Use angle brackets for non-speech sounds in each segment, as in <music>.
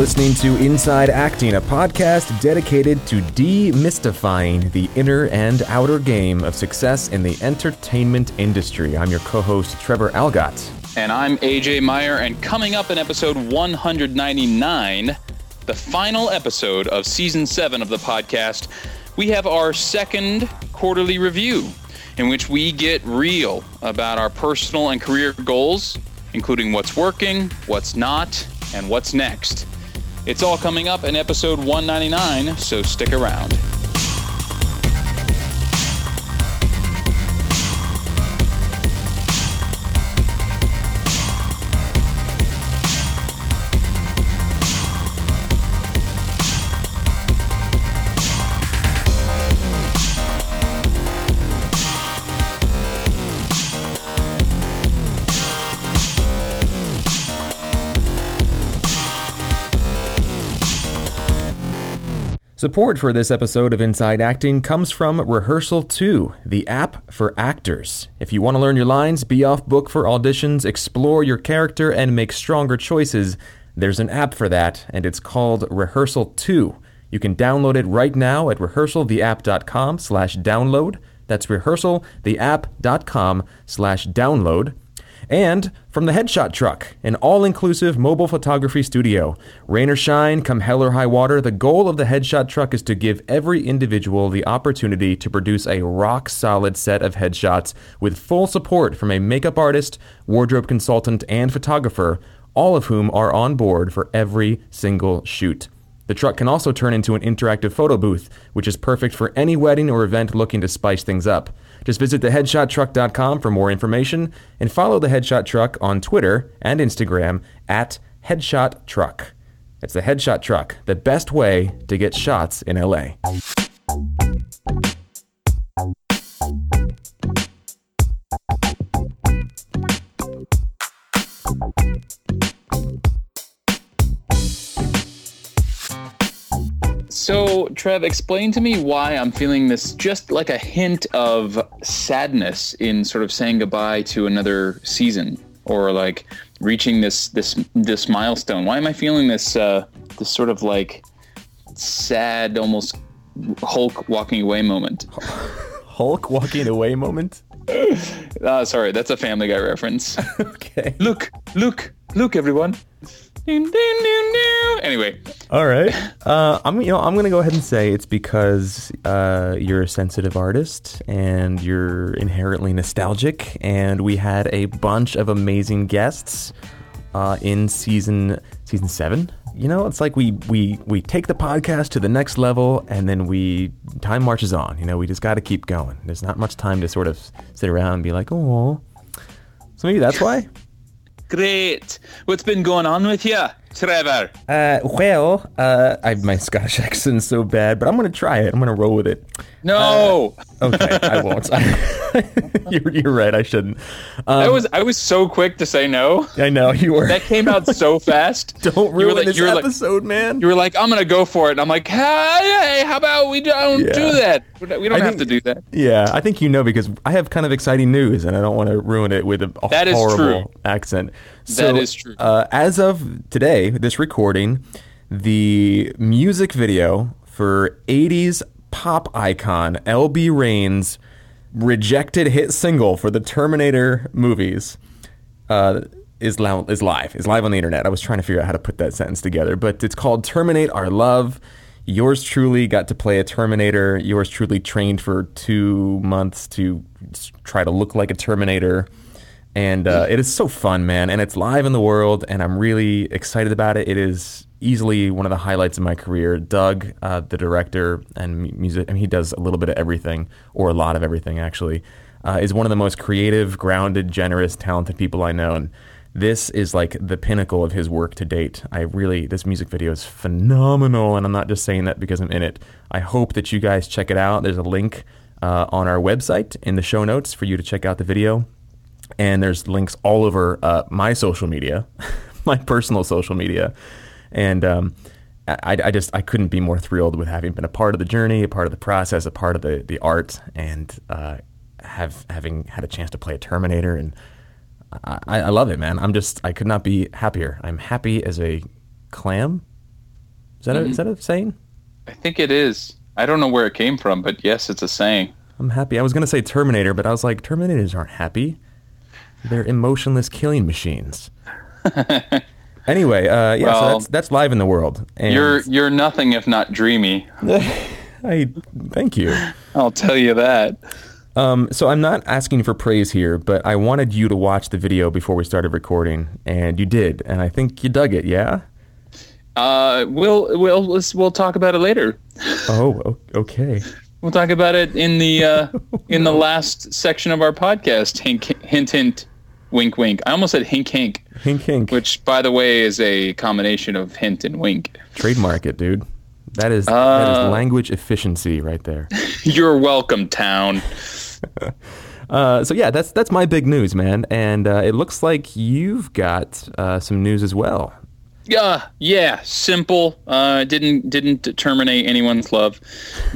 listening to Inside Acting, a podcast dedicated to demystifying the inner and outer game of success in the entertainment industry. I'm your co host, Trevor Algatt. And I'm AJ Meyer, and coming up in episode 199, the final episode of season 7 of the podcast, we have our second quarterly review in which we get real about our personal and career goals, including what's working, what's not, and what's next. It's all coming up in episode 199, so stick around. Support for this episode of Inside Acting comes from Rehearsal 2, the app for actors. If you want to learn your lines, be off book for auditions, explore your character, and make stronger choices, there's an app for that, and it's called Rehearsal 2. You can download it right now at rehearsaltheapp.com slash download. That's rehearsaltheapp.com slash download. And from the Headshot Truck, an all inclusive mobile photography studio. Rain or shine, come hell or high water, the goal of the Headshot Truck is to give every individual the opportunity to produce a rock solid set of headshots with full support from a makeup artist, wardrobe consultant, and photographer, all of whom are on board for every single shoot. The truck can also turn into an interactive photo booth, which is perfect for any wedding or event looking to spice things up. Just visit theheadshottruck.com for more information and follow the Headshot Truck on Twitter and Instagram at Headshot Truck. It's the Headshot Truck, the best way to get shots in LA. So, Trev, explain to me why I'm feeling this just like a hint of sadness in sort of saying goodbye to another season or like reaching this this this milestone. Why am I feeling this uh this sort of like sad almost Hulk walking away moment? <laughs> Hulk walking away moment? uh, <laughs> sorry, that's a Family Guy reference. <laughs> okay. Look, look, look, everyone. Anyway, all right. Uh, I'm you know I'm gonna go ahead and say it's because uh, you're a sensitive artist and you're inherently nostalgic, and we had a bunch of amazing guests uh, in season season seven. You know, it's like we we we take the podcast to the next level, and then we time marches on. You know, we just got to keep going. There's not much time to sort of sit around and be like, oh. So maybe that's why. Great. What's been going on with you, Trevor? Uh, well, uh, I, my Scottish <laughs> accent's so bad, but I'm gonna try it. I'm gonna roll with it. No. Uh, okay, I <laughs> won't. <laughs> you're, you're right. I shouldn't. Um, I was I was so quick to say no. I know you were. That came out so fast. don't ruin like, this episode, like, man. You were like, I'm gonna go for it, and I'm like, hey, how about we don't yeah. do that? We don't I have think, to do that. Yeah, I think you know because I have kind of exciting news, and I don't want to ruin it with a, a that horrible accent. So, that is true. Uh, as of today, this recording, the music video for 80s pop icon LB Rain's rejected hit single for the Terminator movies uh, is, lo- is live. Is live on the internet. I was trying to figure out how to put that sentence together, but it's called "Terminate Our Love." Yours truly got to play a Terminator. Yours truly trained for two months to try to look like a Terminator. And uh, it is so fun, man. And it's live in the world, and I'm really excited about it. It is easily one of the highlights of my career. Doug, uh, the director and music, I mean, he does a little bit of everything, or a lot of everything, actually. Uh, is one of the most creative, grounded, generous, talented people I know, and this is like the pinnacle of his work to date. I really, this music video is phenomenal, and I'm not just saying that because I'm in it. I hope that you guys check it out. There's a link uh, on our website in the show notes for you to check out the video, and there's links all over uh, my social media, <laughs> my personal social media. And um, I, I, just I couldn't be more thrilled with having been a part of the journey, a part of the process, a part of the the art, and uh, have having had a chance to play a Terminator, and I, I love it, man. I'm just I could not be happier. I'm happy as a clam. Is that a, is that a saying? I think it is. I don't know where it came from, but yes, it's a saying. I'm happy. I was gonna say Terminator, but I was like, Terminators aren't happy. They're emotionless killing machines. <laughs> anyway, uh, yeah, so that's that's live in the world. And You're you're nothing if not dreamy. <laughs> I thank you. I'll tell you that. Um, so I'm not asking for praise here, but I wanted you to watch the video before we started recording, and you did, and I think you dug it. Yeah. Uh, we'll we'll we'll talk about it later. Oh, okay. We'll talk about it in the uh, <laughs> in the last section of our podcast. Hink, hint, hint, wink, wink. I almost said hink, hink, Hink, hink. which, by the way, is a combination of hint and wink. Trademark it, dude. That is Uh, is language efficiency right there. <laughs> You're welcome, town. <laughs> Uh, so yeah, that's that's my big news, man. And uh, it looks like you've got uh, some news as well. Yeah, yeah, simple. Uh, didn't didn't terminate anyone's love,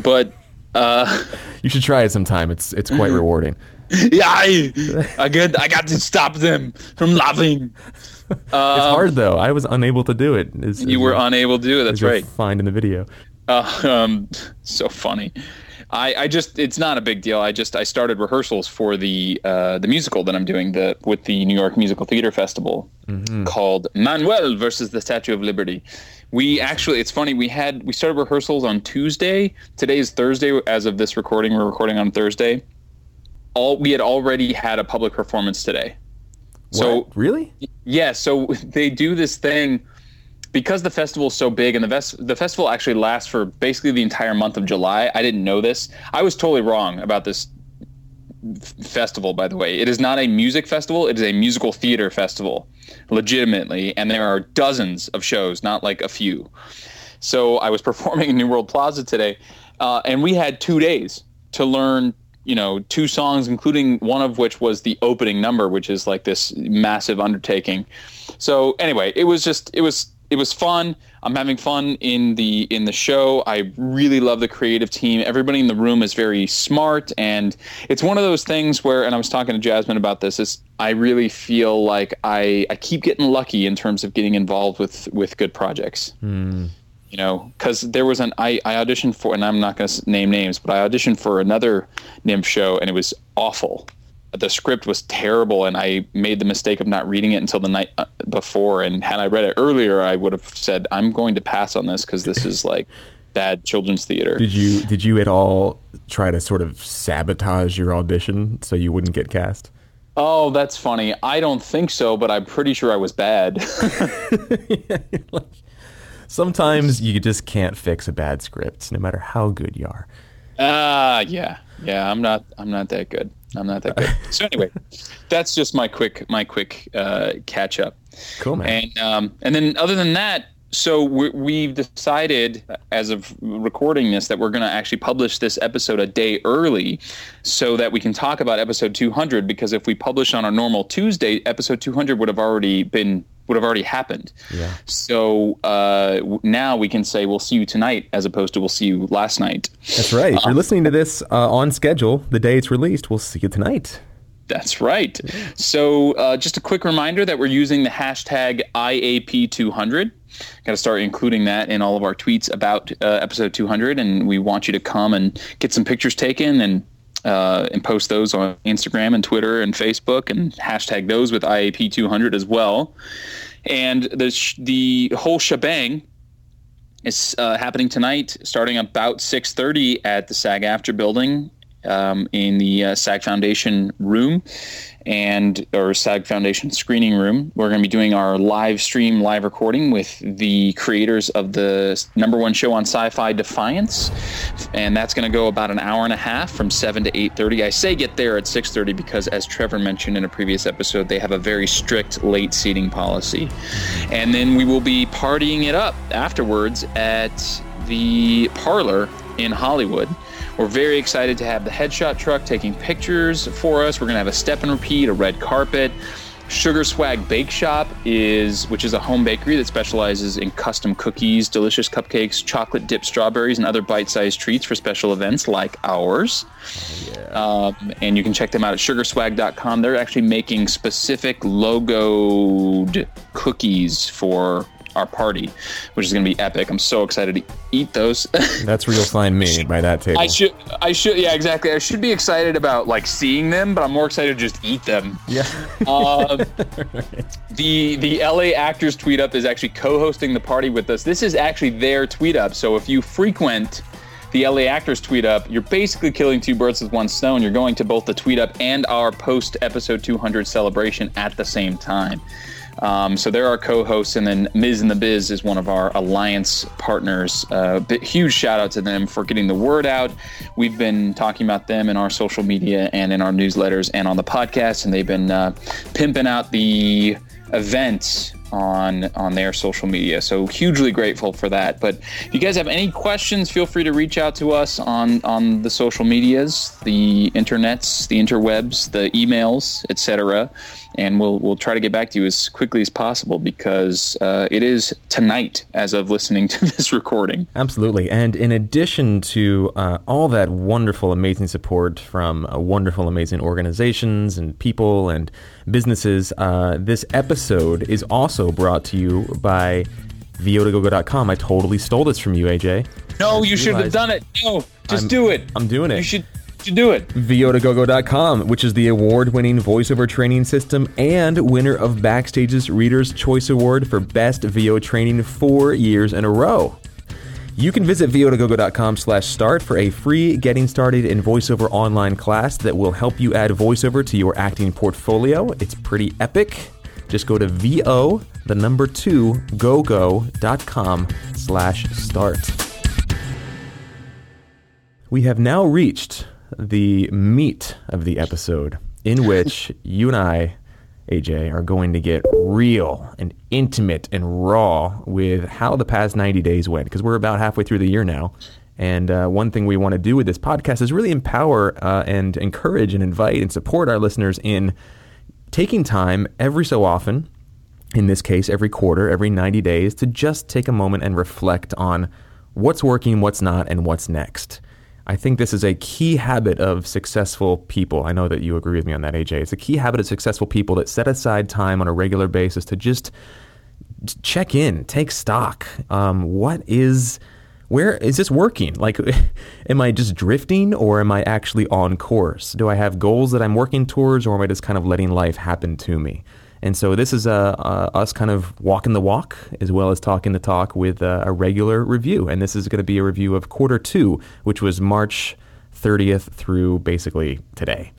but uh, <laughs> You should try it sometime. It's it's quite rewarding. <laughs> yeah, I, I got I got to stop them from loving. it's hard though. I was unable to do it. As, You were unable to do it. That's right. Find in the video. Uh, um, so funny. I, I just it's not a big deal. I just I started rehearsals for the uh, the musical that I'm doing the with the New York Musical Theater Festival called Manuel versus the Statue of Liberty. We actually it's funny we had we started rehearsals on Tuesday. Today is Thursday as of this recording. We're recording on Thursday. All we had already had a public performance today. So What? really? yeah, so <laughs> they do this thing because the festival is so big, and the ves- the festival actually lasts for basically the entire month of July. I didn't know this. I was totally wrong about this f- festival. By the way, it is not a music festival; it is a musical theater festival, legitimately. And there are dozens of shows, not like a few. So I was <laughs> performing in New World Plaza today, uh, and we had two days to learn, you know, two songs, including one of which was the opening number, which is like this massive undertaking. So anyway, it was just it was it was fun. I'm having fun in the in the show. I really love the creative team. Everybody in the room is very smart, and it's one of those things where. And I was talking to Jasmine about this. Is I really feel like I I keep getting lucky in terms of getting involved with with good projects hmm. You know, because there was an I, I auditioned for, and I'm not going to name names, but I auditioned for another NYMF show, and it was awful. The script was terrible, and I made the mistake of not reading it until the night uh, before. And had I read it earlier, I would have said, "I'm going to pass on this because this is like bad children's theater." Did you did you at all try to sort of sabotage your audition so you wouldn't get cast? Oh, that's funny. I don't think so, but I'm pretty sure I was bad. <laughs> <laughs> Sometimes you just can't fix a bad script, no matter how good you are. Ah, yeah, yeah. I'm not. I'm not that good. I'm not that good. <laughs> so anyway, that's just my quick my quick uh, catch up. Cool, man. And um, and then other than that, so we, we've decided as of recording this that we're going to actually publish this episode a day early, so that we can talk about episode 200. Because if we publish on our normal Tuesday, episode 200 would have already been would have already happened. Yeah. So uh, now we can say we'll see you tonight, as opposed to we'll see you last night. That's right. If you're listening to this uh, on schedule, the day it's released, we'll see you tonight. That's right. So, uh, just a quick reminder that we're using the hashtag IAP200. Got to start including that in all of our tweets about uh, episode 200, and we want you to come and get some pictures taken and uh, and post those on Instagram and Twitter and Facebook, and hashtag those with IAP200 as well. And the sh- the whole shebang is uh, happening tonight, starting about 6:30 at the SAG-AFTRA Building um, in the uh, SAG Foundation room and or SAG Foundation screening room. We're going to be doing our live stream, live recording with the creators of the number one show on Syfy, Defiance, and that's going to go about an hour and a half from seven to 8:30. I say get there at 6:30 because, as Trevor mentioned in a previous episode, they have a very strict late seating policy, and then we will be partying it up afterwards at the parlor in Hollywood. We're very excited to have the headshot truck taking pictures for us. We're going to have a step and repeat, a red carpet. Sugar Swag Bake Shop is, which is a home bakery that specializes in custom cookies, delicious cupcakes, chocolate dipped strawberries, and other bite-sized treats for special events like ours. Um, and you can check them out at sugarswag.com. They're actually making specific logoed cookies for our party, which is going to be epic. I'm so excited to eat those. <laughs> That's where you'll find me by that table. I should, I should, yeah, exactly. I should be excited about like seeing them, but I'm more excited to just eat them. Yeah. Um, <laughs> the the LA Actors Tweet Up is actually co-hosting the party with us. This is actually their tweet up. So if you frequent the LA Actors Tweet Up, you're basically killing two birds with one stone. You're going to both the Tweet Up and our post episode 200 celebration at the same time. Um, so they're our co-hosts, and then Ms. and the Biz is one of our alliance partners. Uh, huge shout out to them for getting the word out. We've been talking about them in our social media and in our newsletters and on the podcast, and they've been uh, pimping out the event on on their social media. So hugely grateful for that. But if you guys have any questions, feel free to reach out to us on on the social medias, the internets, the interwebs, the emails, etc. And we'll we'll try to get back to you as quickly as possible because uh, it is tonight as of listening to <laughs> this recording. Absolutely. And in addition to uh, all that wonderful, amazing support from uh, wonderful, amazing organizations and people and businesses, uh, this episode is also brought to you by VO2GoGo.com. I totally stole this from you, AJ. No, you should have done it. No, just I'm- do it. I'm doing it. You should, you do it. Which is the award winning voiceover training system and winner of Backstage's Reader's Choice Award for Best VO Training four years in a row. You can visit VO2GoGo.com slash start for a free Getting Started in VoiceOver online class that will help you add voiceover to your acting portfolio. It's pretty epic. Just go to VO, the number two, gogo.com slash start. We have now reached the meat of the episode in which <laughs> you and I, AJ, are going to get real and intimate and raw with how the past 90 days went because we're about halfway through the year now. And uh, one thing we want to do with this podcast is really empower uh, and encourage and invite and support our listeners in taking time every so often in this case, every quarter, every 90 days, to just take a moment and reflect on what's working, what's not, and what's next. I think this is a key habit of successful people. I know that you agree with me on that, AJ. It's a key habit of successful people that set aside time on a regular basis to just check in, take stock. Um, what is, where is this working? Like, <laughs> am I just drifting or am I actually on course? Do I have goals that I'm working towards or am I just kind of letting life happen to me? And so this is uh, uh, us kind of walking the walk as well as talking the talk with uh, a regular review. And this is going to be a review of quarter two, which was March 30th through basically today.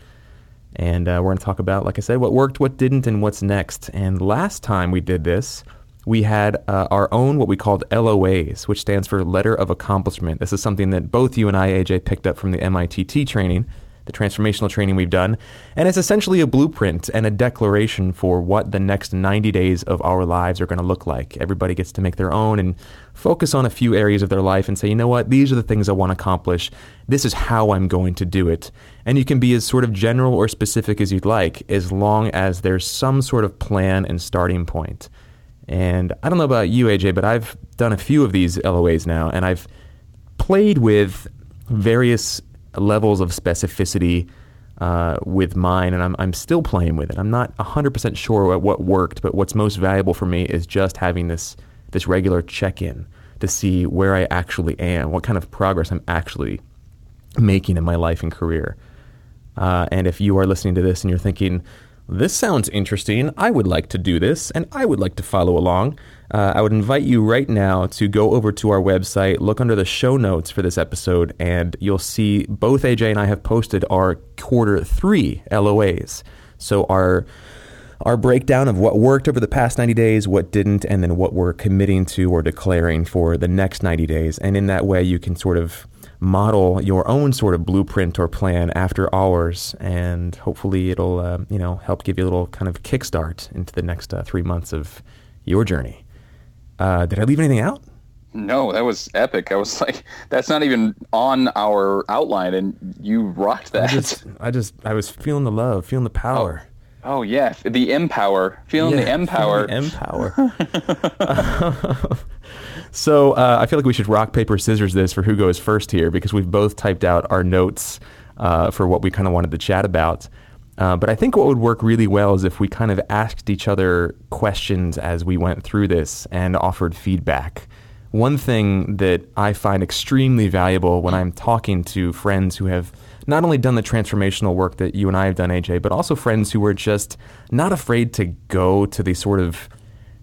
And uh, we're going to talk about, like I said, what worked, what didn't, and what's next. And last time we did this, we had uh, our own what we called LOAs, which stands for Letter of Accomplishment. This is something that both you and I, AJ, picked up from the MITT training, the transformational training we've done. And it's essentially a blueprint and a declaration for what the next 90 days of our lives are going to look like. Everybody gets to make their own and focus on a few areas of their life and say, you know what, these are the things I want to accomplish. This is how I'm going to do it. And you can be as sort of general or specific as you'd like, as long as there's some sort of plan and starting point. And I don't know about you, AJ, but I've done a few of these LOAs now, and I've played with various levels of specificity uh, with mine, and I'm, I'm still playing with it. I'm not 100% sure what, worked, but what's most valuable for me is just having this, this regular check in to see where I actually am, what kind of progress I'm actually making in my life and career. Uh, and if you are listening to this and you're thinking, this sounds interesting. I would like to do this, and I would like to follow along. Uh, I would invite you right now to go over to our website, look under the show notes for this episode, and you'll see both AJ and I have posted our quarter three LOAs. So our our breakdown of what worked over the past 90 days, what didn't, and then what we're committing to or declaring for the next 90 days. And in that way, you can sort of model your own sort of blueprint or plan after ours, and hopefully it'll uh, you know help give you a little kind of kickstart into the next uh, three months of your journey. Uh, did I leave anything out? No, that was epic. I was <laughs> like, that's not even on our outline, and you rocked that. I just, I just, I was feeling the love, feeling the power. oh yeah, the empower, feeling the empower. feeling the empower. <laughs> <laughs> so uh, I feel like we should rock paper scissors this for who goes first here because we've both typed out our notes uh, for what we kind of wanted to chat about. Uh, but I think what would work really well is if we kind of asked each other questions as we went through this and offered feedback. One thing that I find extremely valuable when I'm talking to friends who have not only done the transformational work that you and I have done, AJ, but also friends who were just not afraid to go to the sort of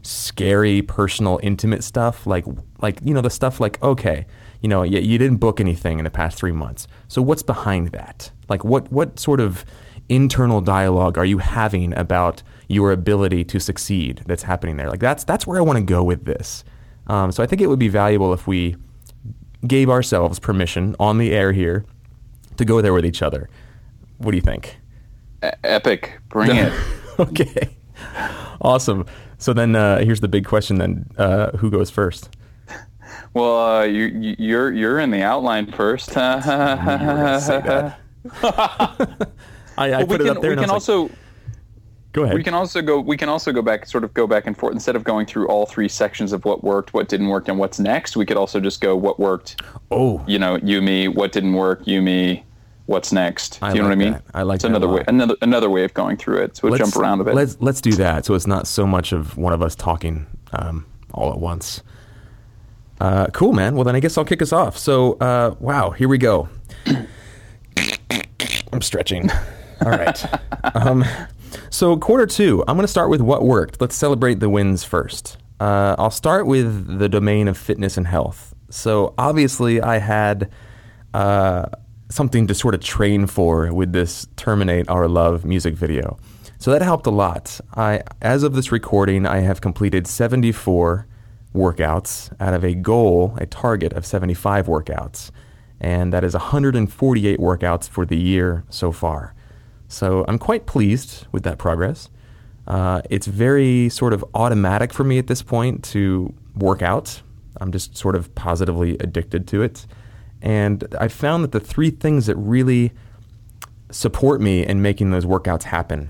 scary, personal, intimate stuff, like like you know the stuff like okay, you know you, you didn't book anything in the past three months, so what's behind that? Like what what sort of internal dialogue are you having about your ability to succeed that's happening there? Like that's that's where I want to go with this. Um, so I think it would be valuable if we gave ourselves permission on the air here to go there with each other. What do you think? E- epic, bring <laughs> it. okay, awesome. So then, uh, here's the big question: Then, uh, who goes first? Well, uh, you, you- you're you're in the outline first. <laughs> that. <laughs> I, I Well, put it can, up there. we can was like, also go ahead. we can also go we can also go back sort of go back and forth instead of going through all three sections of what worked, what didn't work, and what's next. We could also just go what worked. oh, You know, you me. What didn't work. You me. What's next? Do I you know what I mean? that. I like it's another way another another way of going through it. So we'll jump around a bit. Let's let's do that. So it's not so much of one of us talking um, all at once. Uh, cool, man. Well, then I guess I'll kick us off. So, uh, wow, here we go. <coughs> I'm stretching. <laughs> All right. um, so, quarter two, I'm going to start with what worked. Let's celebrate the wins first. Uh, I'll start with the domain of fitness and health. So, obviously, I had uh, something to sort of train for with this Terminate Our Love music video. So that helped a lot. I, as of this recording, I have completed 74 workouts out of a goal, a target of 75 workouts. And that is 148 workouts for the year so far. So I'm quite pleased with that progress. Uh, it's very sort of automatic for me at this point to work out. I'm just sort of positively addicted to it. And I found that the three things that really support me in making those workouts happen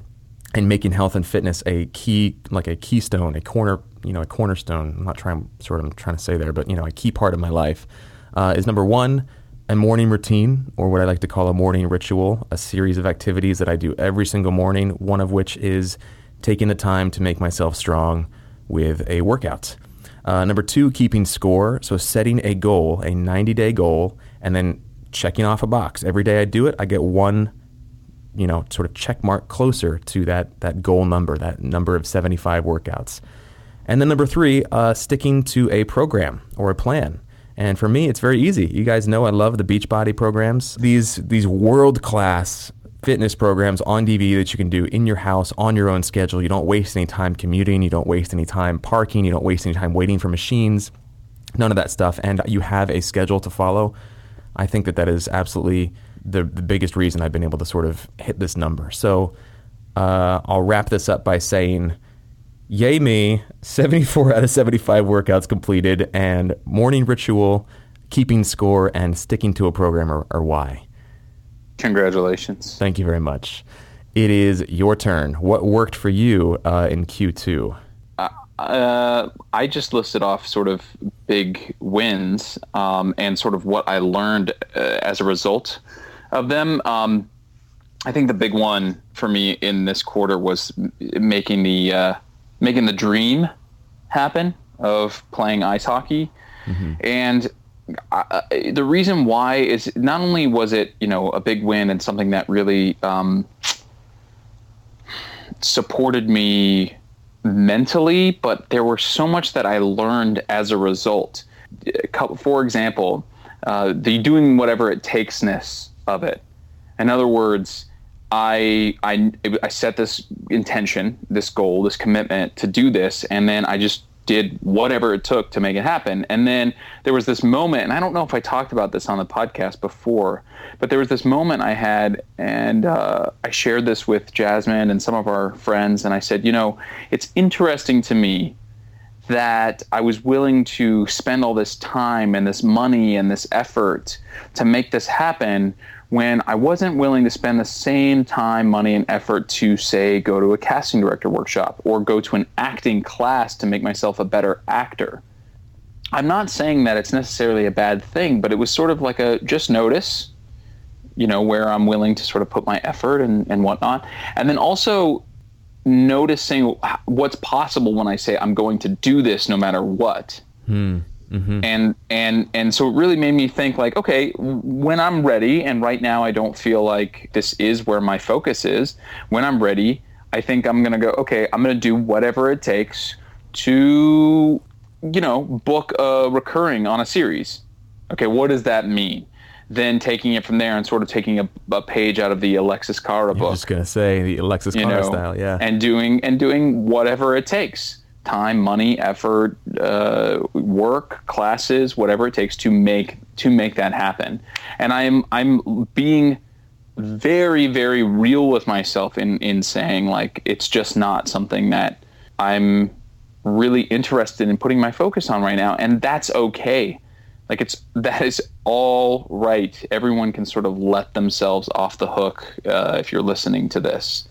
and making health and fitness a key, like a keystone, a corner, you know, a cornerstone. I'm not trying, sort of, I'm trying to say there, but you know, a key part of my life uh, is number one, a morning routine, or what I like to call a morning ritual, a series of activities that I do every single morning. One of which is taking the time to make myself strong with a workout. Uh, number two, keeping score. So setting a goal, a 90 day goal, and then checking off a box. Every day I do it, I get one, you know, sort of check mark closer to that, that goal number, that number of 75 workouts. And then number three, uh, sticking to a program or a plan. And for me, it's very easy. You guys know I love the Beachbody programs. These these world class fitness programs on DVD that you can do in your house on your own schedule. You don't waste any time commuting. You don't waste any time parking. You don't waste any time waiting for machines. None of that stuff. And you have a schedule to follow. I think that that is absolutely the, the biggest reason I've been able to sort of hit this number. So uh, I'll wrap this up by saying, yay me, 74 out of 75 workouts completed, and morning ritual, keeping score, and sticking to a program are, are why. Congratulations. Thank you very much. It is your turn. What worked for you uh, in Q2? Uh, I just listed off sort of big wins um, and sort of what I learned uh, as a result of them. Um, I think the big one for me in this quarter was making the uh, making the dream happen of playing ice hockey, and uh, the reason why is not only was it you know a big win and something that really um, supported me mentally, but there was so much that I learned as a result. For example, uh, the doing whatever it takesness of it. In other words, I, I I set this intention, this goal, this commitment to do this, and then I just did whatever it took to make it happen. And then there was this moment, and I don't know if I talked about this on the podcast before, but there was this moment I had, and uh, I shared this with Jasmine and some of our friends, and I said, you know, it's interesting to me that I was willing to spend all this time and this money and this effort to make this happen when I wasn't willing to spend the same time, money, and effort to, say, go to a casting director workshop or go to an acting class to make myself a better actor. I'm not saying that it's necessarily a bad thing, but it was sort of like a just notice, you know, where I'm willing to sort of put my effort and, and whatnot. And then also noticing what's possible when I say I'm going to do this no matter what. Hmm. Mm-hmm. And and and so it really made me think like, okay, when I'm ready, and right now I don't feel like this is where my focus is. When I'm ready, I think I'm gonna go. Okay, I'm gonna do whatever it takes to, you know, book a recurring on a series. Okay, what does that mean? Then taking it from there and sort of taking a, a page out of the Alexis Cara book. I was just gonna say the Alexis Cara know, style, yeah. and doing and doing whatever it takes time money effort uh, work classes whatever it takes to make to make that happen. And i'm i'm being very very real with myself in in saying like it's just not something that i'm really interested in putting my focus on right now. And that's okay. Like it's that is all right. Everyone can sort of let themselves off the hook uh, if you're listening to this.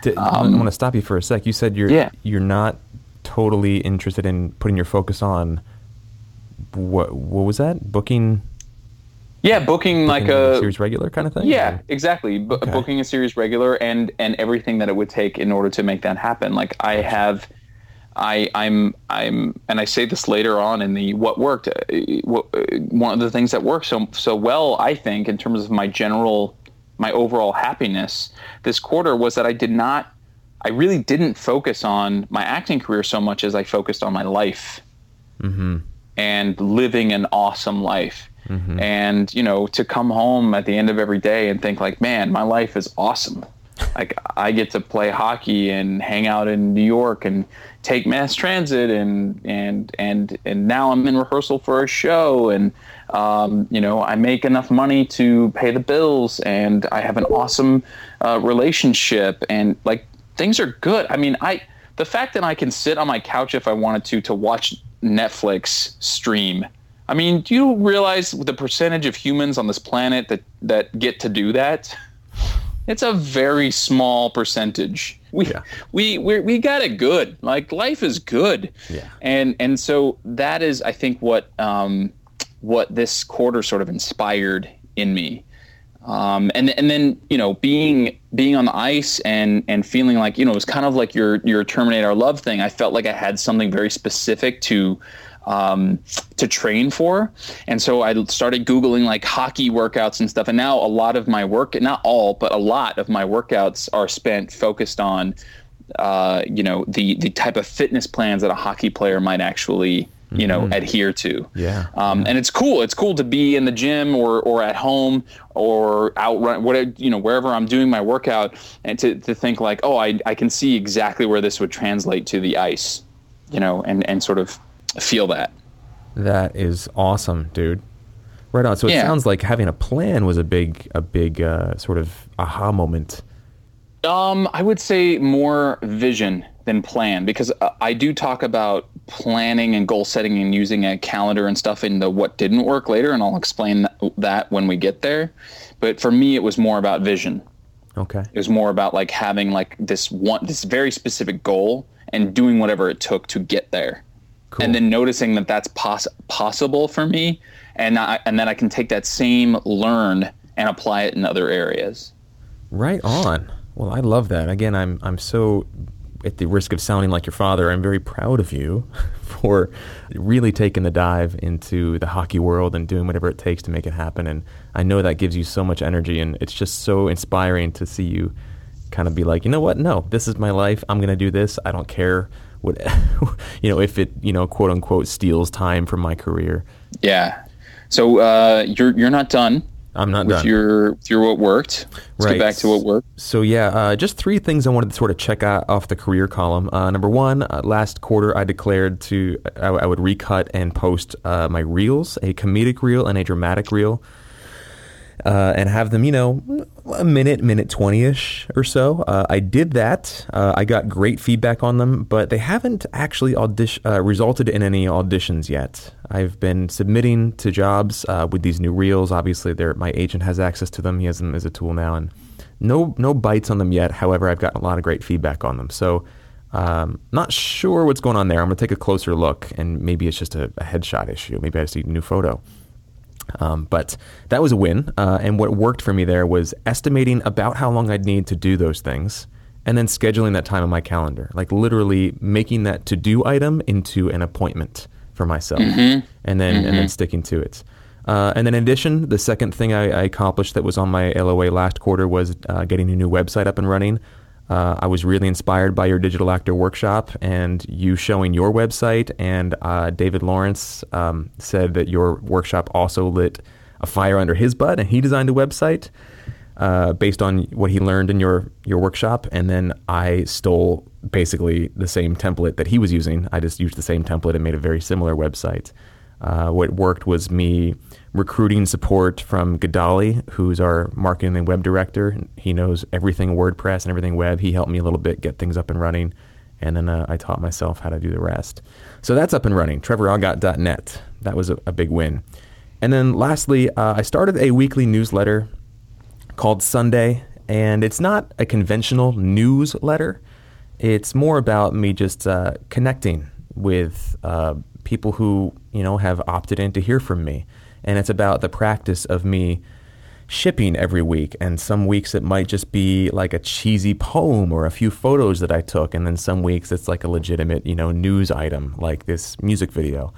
D- I want to stop you for a sec. You said you're um, Yeah. you're not totally interested in putting your focus on what what was that? Booking yeah booking like booking a series regular kind of thing? Yeah, Or- exactly. B- Okay. Booking a series regular and and everything that it would take in order to make that happen. Like I have, I I'm I'm and I say this later on in the what worked. uh, What, uh, one of the things that worked so so well, I think, in terms of my general, my overall happiness this quarter was that I did not, I really didn't focus on my acting career so much as I focused on my life and living an awesome life. And, you know, to come home at the end of every day and think like, man, my life is awesome. <laughs> like I get to play hockey and hang out in New York and take mass transit and and and and now I'm in rehearsal for a show and um, you know I make enough money to pay the bills and I have an awesome uh, relationship and like things are good. I mean I the fact that I can sit on my couch if I wanted to to watch Netflix stream. I mean, do you realize the percentage of humans on this planet that that get to do that? It's a very small percentage. We Yeah. we we we got it good. Like life is good. Yeah. And and so that is I think what um what this quarter sort of inspired in me. Um, and and then you know being being on the ice and and feeling like you know it was kind of like your your Terminator love thing. I felt like I had something very specific to um, to train for, and so I started googling like hockey workouts and stuff. And now a lot of my work, not all, but a lot of my workouts are spent focused on uh, you know the the type of fitness plans that a hockey player might actually you know adhere to. Yeah. Um, and it's cool. It's cool to be in the gym or, or at home or out run, whatever, you know, wherever I'm doing my workout and to, to think like, oh, I, I can see exactly where this would translate to the ice, you know, and, and sort of feel that. That is awesome, dude. Right on. So it Yeah. sounds like having a plan was a big a big uh, sort of aha moment. Um, I would say more vision than plan because uh, I do talk about planning and goal setting and using a calendar and stuff in the what didn't work later, and I'll explain that, that when we get there. But for me, it was more about vision. Okay. It was more about like having like this one, this very specific goal and doing whatever it took to get there. Cool. And then noticing that that's poss- possible for me, and I, and then I can take that same learn and apply it in other areas. Right on. Well, I love that. Again, I'm I'm so at the risk of sounding like your father, I'm very proud of you <laughs> for really taking the dive into the hockey world and doing whatever it takes to make it happen. And I know that gives you so much energy, and it's just so inspiring to see you kind of be like, you know what? No, this is my life. I'm going to do this. I don't care what, <laughs> you know, if it, you know, quote unquote, steals time from my career. Yeah. So uh, you're you're not done I'm not with done. your with your what worked. Let's Right. get back to what worked. So yeah, uh, just three things I wanted to sort of check out off the career column. Uh, number one, uh, last quarter I declared to I, I would recut and post uh, my reels, a comedic reel and a dramatic reel, uh, and have them, you know, a minute, minute twenty ish or so. Uh, I did that. Uh, I got great feedback on them, but they haven't actually audition uh, resulted in any auditions yet. I've been submitting to jobs uh, with these new reels. Obviously, my agent has access to them. He has them as a tool now, and no no bites on them yet. However, I've gotten a lot of great feedback on them. So. Um, not sure what's going on there. I'm gonna take a closer look, and maybe it's just a, a headshot issue. Maybe I just need a new photo. Um, but that was a win. Uh, and what worked for me there was estimating about how long I'd need to do those things and then scheduling that time on my calendar, like literally making that to do item into an appointment for myself Mm-hmm. and then and then sticking to it. Uh, and then in addition, the second thing I, I accomplished that was on my LOA last quarter was uh, getting a new website up and running. Uh, I was really inspired by your digital actor workshop and you showing your website. And uh, David Lawrence um, said that your workshop also lit a fire under his butt, and he designed a website uh, based on what he learned in your your workshop. And then I stole basically the same template that he was using. I just used the same template and made a very similar website. Uh, what worked was me recruiting support from Gadali, who's our marketing and web director. He knows everything WordPress and everything web. He helped me a little bit get things up and running, and then uh, I taught myself how to do the rest. So that's up and running. TrevorAlgatt.net. That was a, a big win. And then lastly, uh, I started a weekly newsletter called Sunday, and it's not a conventional newsletter. It's more about me just uh, connecting with uh, people who you know have opted in to hear from me, and it's about the practice of me shipping every week. And some weeks it might just be like a cheesy poem or a few photos that I took, and then some weeks it's like a legitimate you know news item like this music video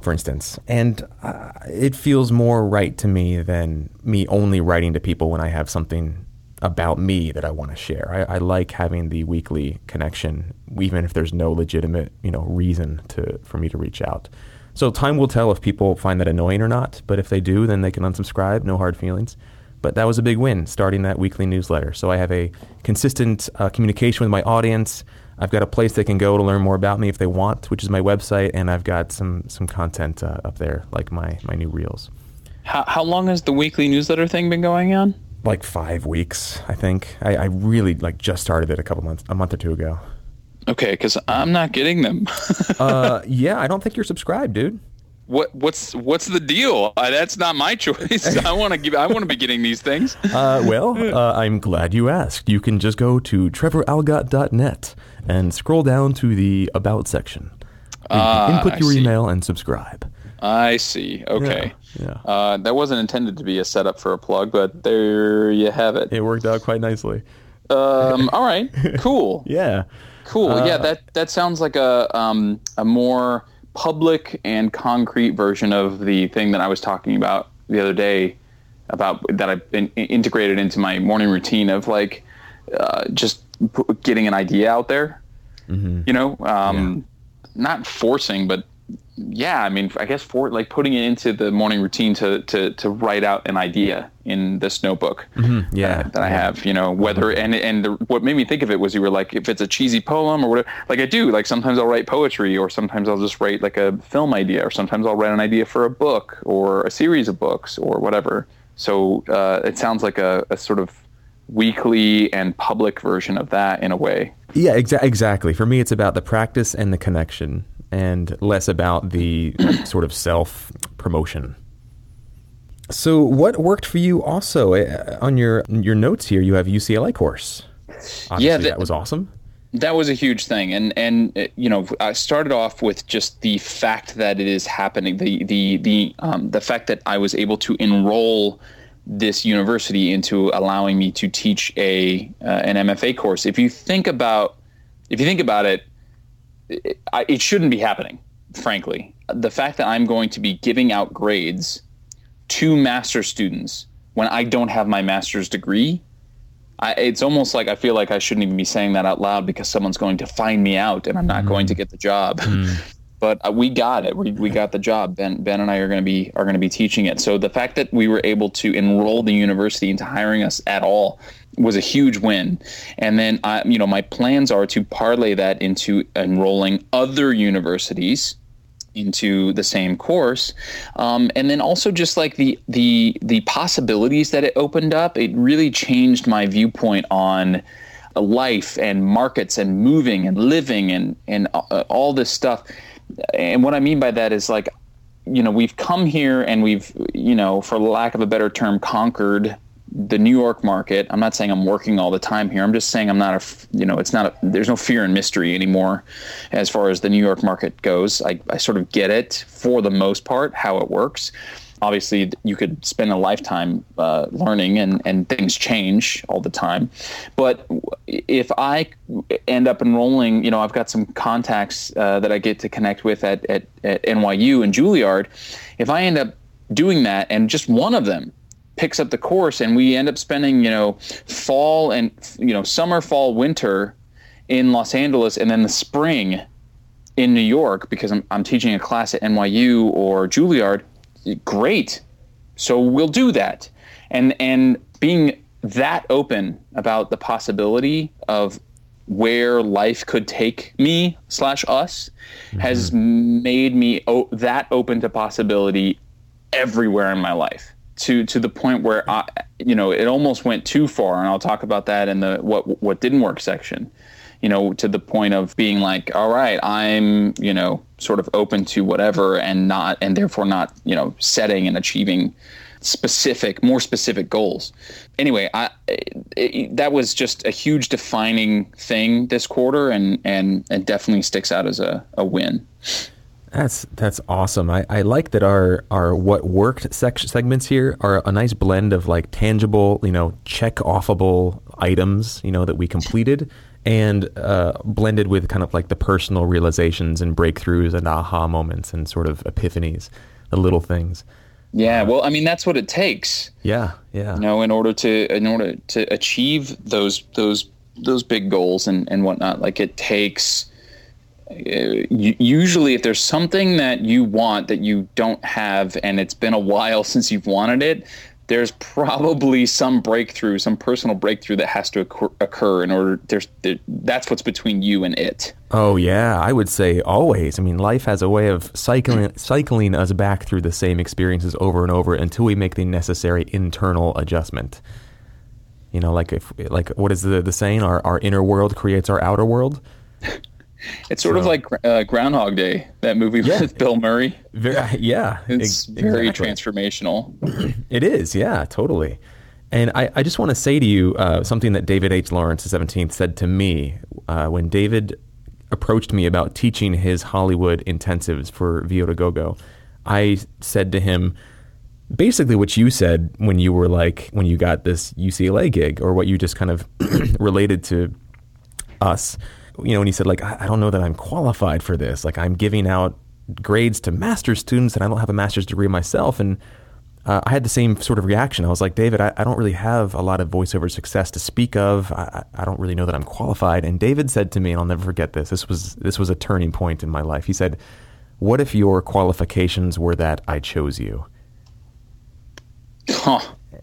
for instance. And uh, it feels more right to me than me only writing to people when I have something about me that I want to share. I, I like having the weekly connection, even if there's no legitimate, you know, reason to for me to reach out. So time will tell if people find that annoying or not. But if they do, then they can unsubscribe. No hard feelings. But that was a big win, starting that weekly newsletter. So I have a consistent uh, communication with my audience. I've got a place they can go to learn more about me if they want, which is my website, and I've got some some content uh, up there, like my my new reels. How, how long has the weekly newsletter thing been going on? Like five weeks, I think. I, I really like just started it a couple months, a month or two ago. Okay, because I'm not getting them. <laughs> Uh, yeah, I don't think you're subscribed, dude. what what's what's the deal? Uh, that's not my <laughs> choice. I want to give. I want to be getting these things. <laughs> Uh, well, uh, I'm glad you asked. You can just go to trevoralgatt.net and scroll down to the About section. You Ah, input your email and subscribe. I see. Okay. Yeah, yeah. Uh, that wasn't intended to be a setup for a plug, but there you have it. It worked out quite nicely. Um, all right. <laughs> Cool. Yeah. Cool. Uh, yeah, that that sounds like a um, a more public and concrete version of the thing that I was talking about the other day about that I've been integrated into my morning routine of like uh, just p- getting an idea out there. You know, um, not forcing, but yeah, I mean, I guess for like putting it into the morning routine to to to write out an idea in this notebook Yeah. that I have, you know, whether and and the, what made me think of it was you were like, if it's a cheesy poem or whatever, like I do, like sometimes I'll write poetry or sometimes I'll just write like a film idea or sometimes I'll write an idea for a book or a series of books or whatever. So uh, it sounds like a, a sort of weekly and public version of that in a way. Yeah, exa- exactly. For me, it's about the practice and the connection, and less about the <coughs> sort of self promotion. So, what worked for you? Also, uh, on your your notes here, you have UCLA course. Obviously, Yeah, that, that- was awesome. that was a huge thing and and uh, you know i started off with just the fact that it is happening the the the um, the fact that i was able to enroll this university into allowing me to teach a uh, an mfa course if you think about if you think about it it, I, it shouldn't be happening frankly the fact that i'm going to be giving out grades to master students when i don't have my master's degree I, it's almost like I feel like I shouldn't even be saying that out loud because someone's going to find me out and I'm not going to get the job. <laughs> but uh, we got it. We, we got the job. Ben Ben and I are going to be are going to be teaching it. So the fact that we were able to enroll the university into hiring us at all was a huge win. And then I, you know, my plans are to parlay that into enrolling other universities into the same course um, and then also just like the the the possibilities that it opened up it really changed my viewpoint on life and markets and moving and living and and uh, all this stuff and what i mean by that is like you know we've come here and we've you know for lack of a better term conquered the New York market. I'm not saying I'm working all the time here. I'm just saying I'm not a, you know, it's not, a, there's no fear and mystery anymore as far as the New York market goes. I, I sort of get it for the most part, how it works. Obviously, you could spend a lifetime uh, learning and, and things change all the time. But if I end up enrolling, you know, I've got some contacts uh, that I get to connect with at, at, at NYU and Juilliard. If I end up doing that and just one of them picks up the course and we end up spending you know fall and you know summer fall winter in los angeles and then the spring in new york because i'm, I'm teaching a class at nyu or juilliard. Great. So we'll do that. And and being that open about the possibility of where life could take me slash us mm-hmm. has made me o- that open to possibility everywhere in my life to to the point where I, you know it almost went too far, and I'll talk about that in the what what didn't work section. You know, to the point of being like, all right, I'm you know sort of open to whatever, and not and therefore not you know setting and achieving specific, more specific goals. Anyway, I it, it, that was just a huge defining thing this quarter, and and and definitely sticks out as a, a win. That's that's awesome. I, I like that our our what worked sec- segments here are a nice blend of like tangible, you know, check offable items, you know, that we completed, and uh, blended with kind of like the personal realizations and breakthroughs and aha moments and sort of epiphanies, the little things. Yeah, well, I mean that's what it takes. Yeah, yeah. You know, in order to in order to achieve those those those big goals and and whatnot, like it takes Uh, usually if there's something that you want that you don't have and it's been a while <laughs> since you've wanted it there's probably some breakthrough some personal breakthrough that has to occur, occur in order there's there, that's what's between you and it. Oh yeah. I would say always. I mean life has a way of cycling cycling us back through the same experiences over and over until we make the necessary internal adjustment. You know like if like what is the the saying? Our our inner world creates our outer world <laughs> It's sort so. of like uh, Groundhog Day, that movie yeah. with Bill Murray. <laughs> Very, yeah, it's very transformational. <clears throat> it is, yeah, totally. And I, I just want to say to you uh, something that David H. Lawrence, the 17th, said to me uh, when David approached me about teaching his Hollywood intensives for VO2GoGo. I said to him, basically what you said when you were like, when you got this UCLA gig, or what you just kind of <clears throat> related to us you know, when he said like, I, I don't know that I'm qualified for this. Like I'm giving out grades to master's students and I don't have a master's degree myself. And uh, I had the same sort of reaction. I was like, David, I, I, don't really have a lot of voiceover success to speak of. I, I, don't really know that I'm qualified. And David said to me, and I'll never forget this. This was this was a turning point in my life. He said, "What if your qualifications were that I chose you?" Huh.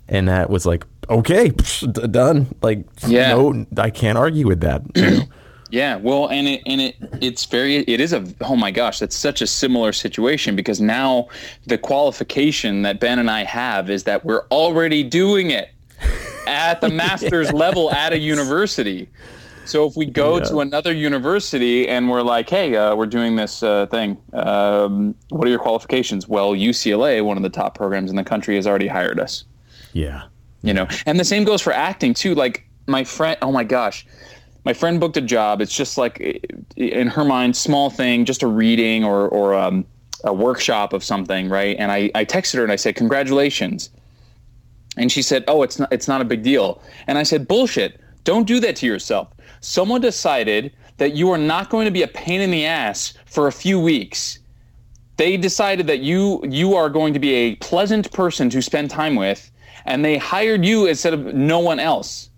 And that was like, okay, <laughs> psh, done. Like, yeah. no, I can't argue with that. <clears throat> Yeah, well, and it and it it's very it is a oh my gosh, that's such a similar situation because now the qualification that Ben and I have is that we're already doing it at the <laughs> master's yeah. level at a university. So if we go yeah. to another university and we're like, hey, uh, we're doing this uh, thing, um, what are your qualifications? Well, UCLA, one of the top programs in the country, has already hired us. Yeah. You know, and the same goes for acting too. Like my friend, oh my gosh, my friend booked a job. It's just like in her mind, small thing, just a reading or or um, a workshop of something, right? And I, I texted her and I said, "Congratulations," and she said, "Oh, it's not it's not a big deal." And I said, "Bullshit! Don't do that to yourself. Someone decided that you are not going to be a pain in the ass for a few weeks." They decided that you you are going to be a pleasant person to spend time with, and they hired you instead of no one else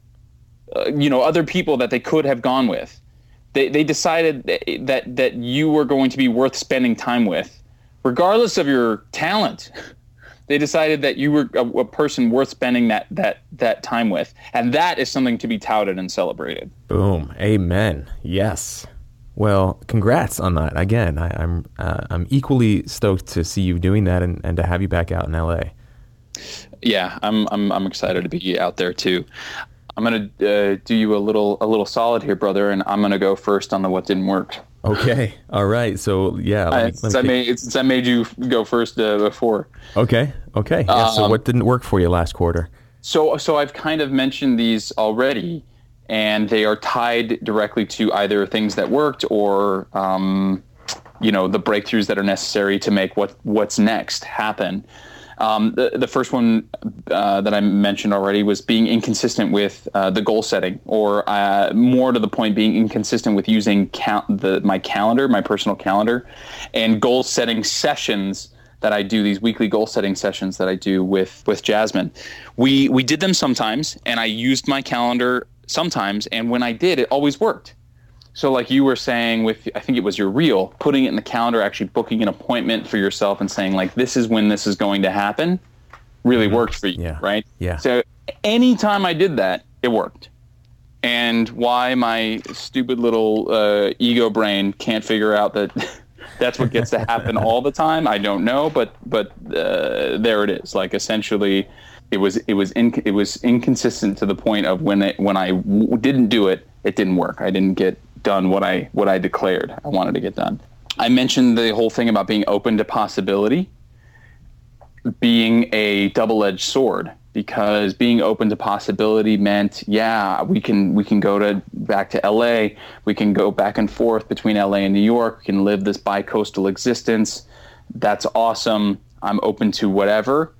uh, you know other people that they could have gone with. They they decided that that you were going to be worth spending time with, regardless of your talent. <laughs> They decided that you were a, a person worth spending that that that time with, and that is something to be touted and celebrated. Boom, amen. Yes. Well, congrats on that. Again, I, am I'm, uh, I'm equally stoked to see you doing that and, and to have you back out in LA. Yeah, I'm I'm I'm excited to be out there too. I'm gonna uh, do you a little a little solid here, brother, and I'm gonna go first on the what didn't work. Okay. All right. So yeah. Me, since, I made, since I made you go first uh, before. Okay. Okay. Yeah, uh, so um, what didn't work for you last quarter? So, so I've kind of mentioned these already, and they are tied directly to either things that worked or, um, you know, the breakthroughs that are necessary to make what what's next happen. Um, the, the first one uh, that I mentioned already was being inconsistent with uh, the goal setting, or uh, more to the point, being inconsistent with using cal- the, my calendar, my personal calendar, and goal setting sessions that I do these weekly goal setting sessions that I do with with Jasmine. We we did them sometimes, and I used my calendar sometimes, and when I did, it always worked. So, like you were saying with, I think it was your reel, putting it in the calendar, actually booking an appointment for yourself and saying, like, this is when this is going to happen, really mm-hmm. worked for you, yeah. right? Yeah. So, anytime I did that, it worked. And why my stupid little uh, ego brain can't figure out that <laughs> that's what gets to happen <laughs> all the time, I don't know. But but uh, there it is. Like essentially, it was it was in, it was inconsistent to the point of when it when I w- didn't do it, it didn't work. I didn't get done what I what I declared I wanted to get done. I mentioned the whole thing about being open to possibility being a double-edged sword because being open to possibility meant yeah we can we can go to back to LA we can go back and forth between LA and New York we can live this bi-coastal existence. That's awesome. I'm open to whatever.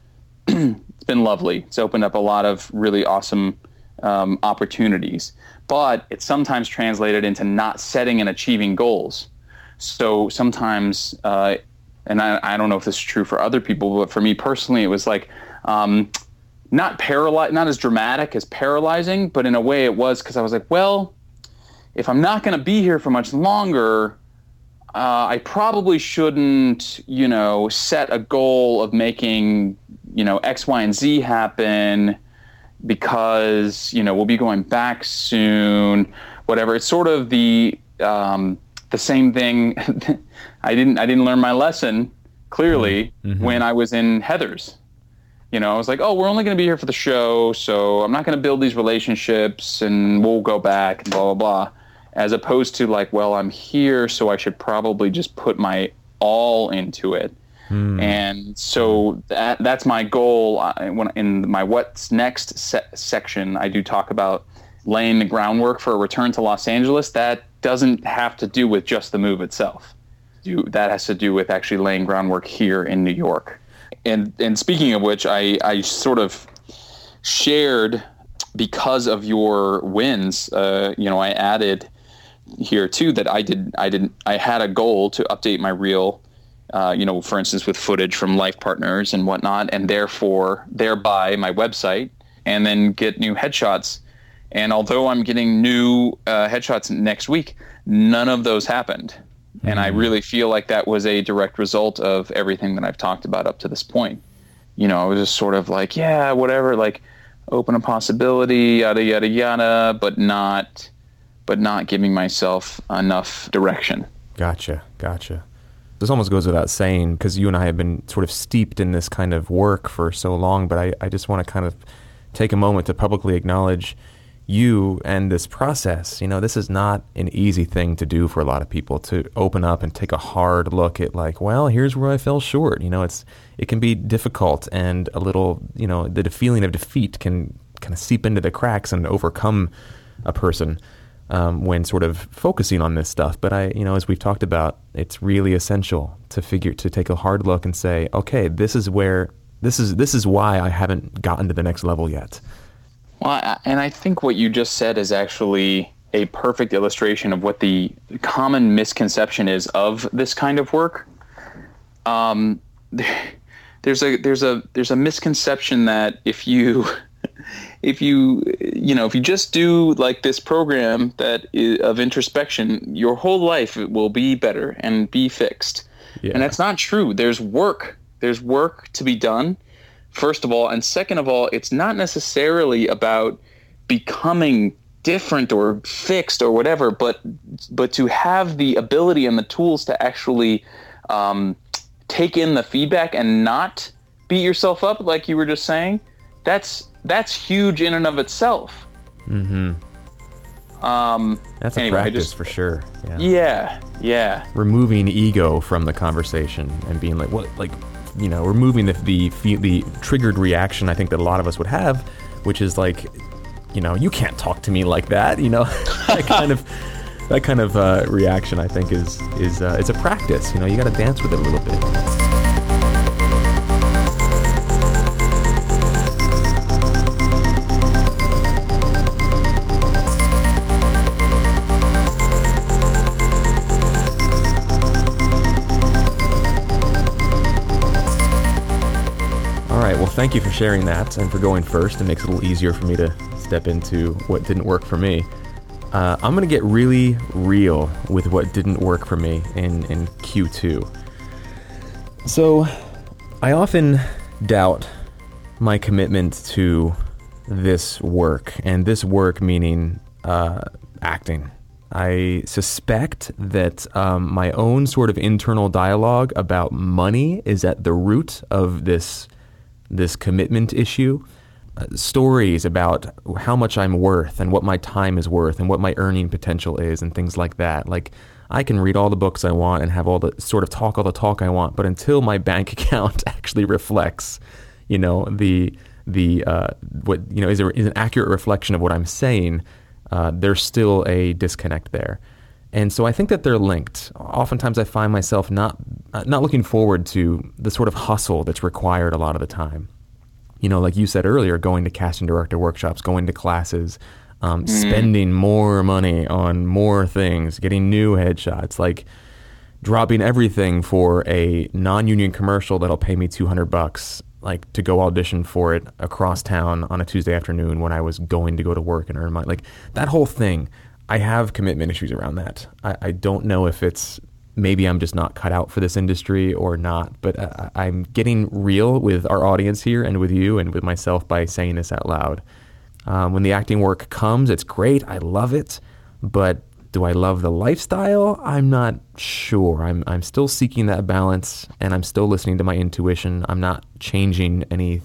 <clears throat> It's been lovely. It's opened up a lot of really awesome um, opportunities but it's sometimes translated into not setting and achieving goals. So sometimes, uh, and I, I, don't know if this is true for other people, but for me personally, it was like um, not paralyzed, not as dramatic as paralyzing, but in a way it was because I was like, well, if I'm not going to be here for much longer, uh, I probably shouldn't, you know, set a goal of making, you know, X, Y, and Z happen because you know we'll be going back soon, whatever. It's sort of the um, the same thing. <laughs> I didn't I didn't learn my lesson clearly mm-hmm. when I was in Heathers. You know, I was like, oh, we're only going to be here for the show, so I'm not going to build these relationships, and we'll go back and blah blah blah. As opposed to like, well, I'm here, so I should probably just put my all into it Mm. And so that that's my goal. When in my what's next se- section, I do talk about laying the groundwork for a return to Los Angeles. That doesn't have to do with just the move itself. Do, that has to do with actually laying groundwork here in New York. And and speaking of which, I I sort of shared because of your wins. Uh, you know, I added here too that I did I didn't I had a goal to update my reel uh, you know, for instance, with footage from life partners and whatnot, and therefore thereby my website, and then get new headshots. And although I'm getting new uh, headshots next week, none of those happened. Mm-hmm. And I hmm. really feel like that was a direct result of everything that I've talked about up to this point. You know, I was just sort of like, yeah, whatever, like open a possibility, yada yada yada, but not, but not giving myself enough direction. Gotcha, gotcha this almost goes without saying because you and I have been sort of steeped in this kind of work for so long, but I, I just want to kind of take a moment to publicly acknowledge you and this process. You know, this is not an easy thing to do for a lot of people to open up and take a hard look at like, well, here's where I fell short. You know, it's it can be difficult and a little, you know, the feeling of defeat can kind of seep into the cracks and overcome a person um, when sort of focusing on this stuff. But I, you know, as we've talked about, it's really essential to figure to take a hard look and say, okay, this is where this is this is why I haven't gotten to the next level yet. Well, and I think what you just said is actually a perfect illustration of what the common misconception is of this kind of work. Um, <laughs> there's a there's a there's a misconception that if you <laughs> if you you know if you just do like this program that is of introspection your whole life will be better and be fixed. Yeah. and that's not true. There's work. There's work to be done first of all. And second of all it's not necessarily about becoming different or fixed or whatever but but to have the ability and the tools to actually um, take in the feedback and not beat yourself up like you were just saying that's that's huge in and of itself. Mm-hmm. Um, that's anyway, a practice just, for sure. Yeah. yeah, yeah. Removing ego from the conversation and being like, what, like, you know, removing the the the triggered reaction I think that a lot of us would have, which is like, you know, you can't talk to me like that. You know, <laughs> that kind of that kind of uh, reaction I think is is uh, it's a practice. You know, you got to dance with it a little bit. Thank you for sharing that and for going first. It makes it a little easier for me to step into what didn't work for me. Uh, I'm going to get really real with what didn't work for me in, in Q2. So, I often doubt my commitment to this work, and this work meaning uh, acting. I suspect that um, my own sort of internal dialogue about money is at the root of this this commitment issue. Uh, stories about how much I'm worth and what my time is worth and what my earning potential is and things like that. Like I can read all the books I want and have all the sort of talk all the talk I want, but until my bank <laughs> account actually reflects, you know, the the uh, what you know is, a, is an accurate reflection of what I'm saying, uh, there's still a disconnect there. And so I think that they're linked. Oftentimes I find myself not uh, not looking forward to the sort of hustle that's required a lot of the time. You know, like you said earlier, going to casting director workshops, going to classes, um, mm. spending more money on more things, getting new headshots, like dropping everything for a non-union commercial that'll pay me 200 bucks like to go audition for it across town on a Tuesday afternoon when I was going to go to work and earn money. Like that whole thing I have commitment issues around that. I, I, don't know if it's maybe I'm just not cut out for this industry or not, but uh, I'm getting real with our audience here and with you and with myself by saying this out loud. Um, when the acting work comes, it's great. I love it. But do I love the lifestyle? I'm not sure. I'm, I'm still seeking that balance and I'm still listening to my intuition. I'm not changing any,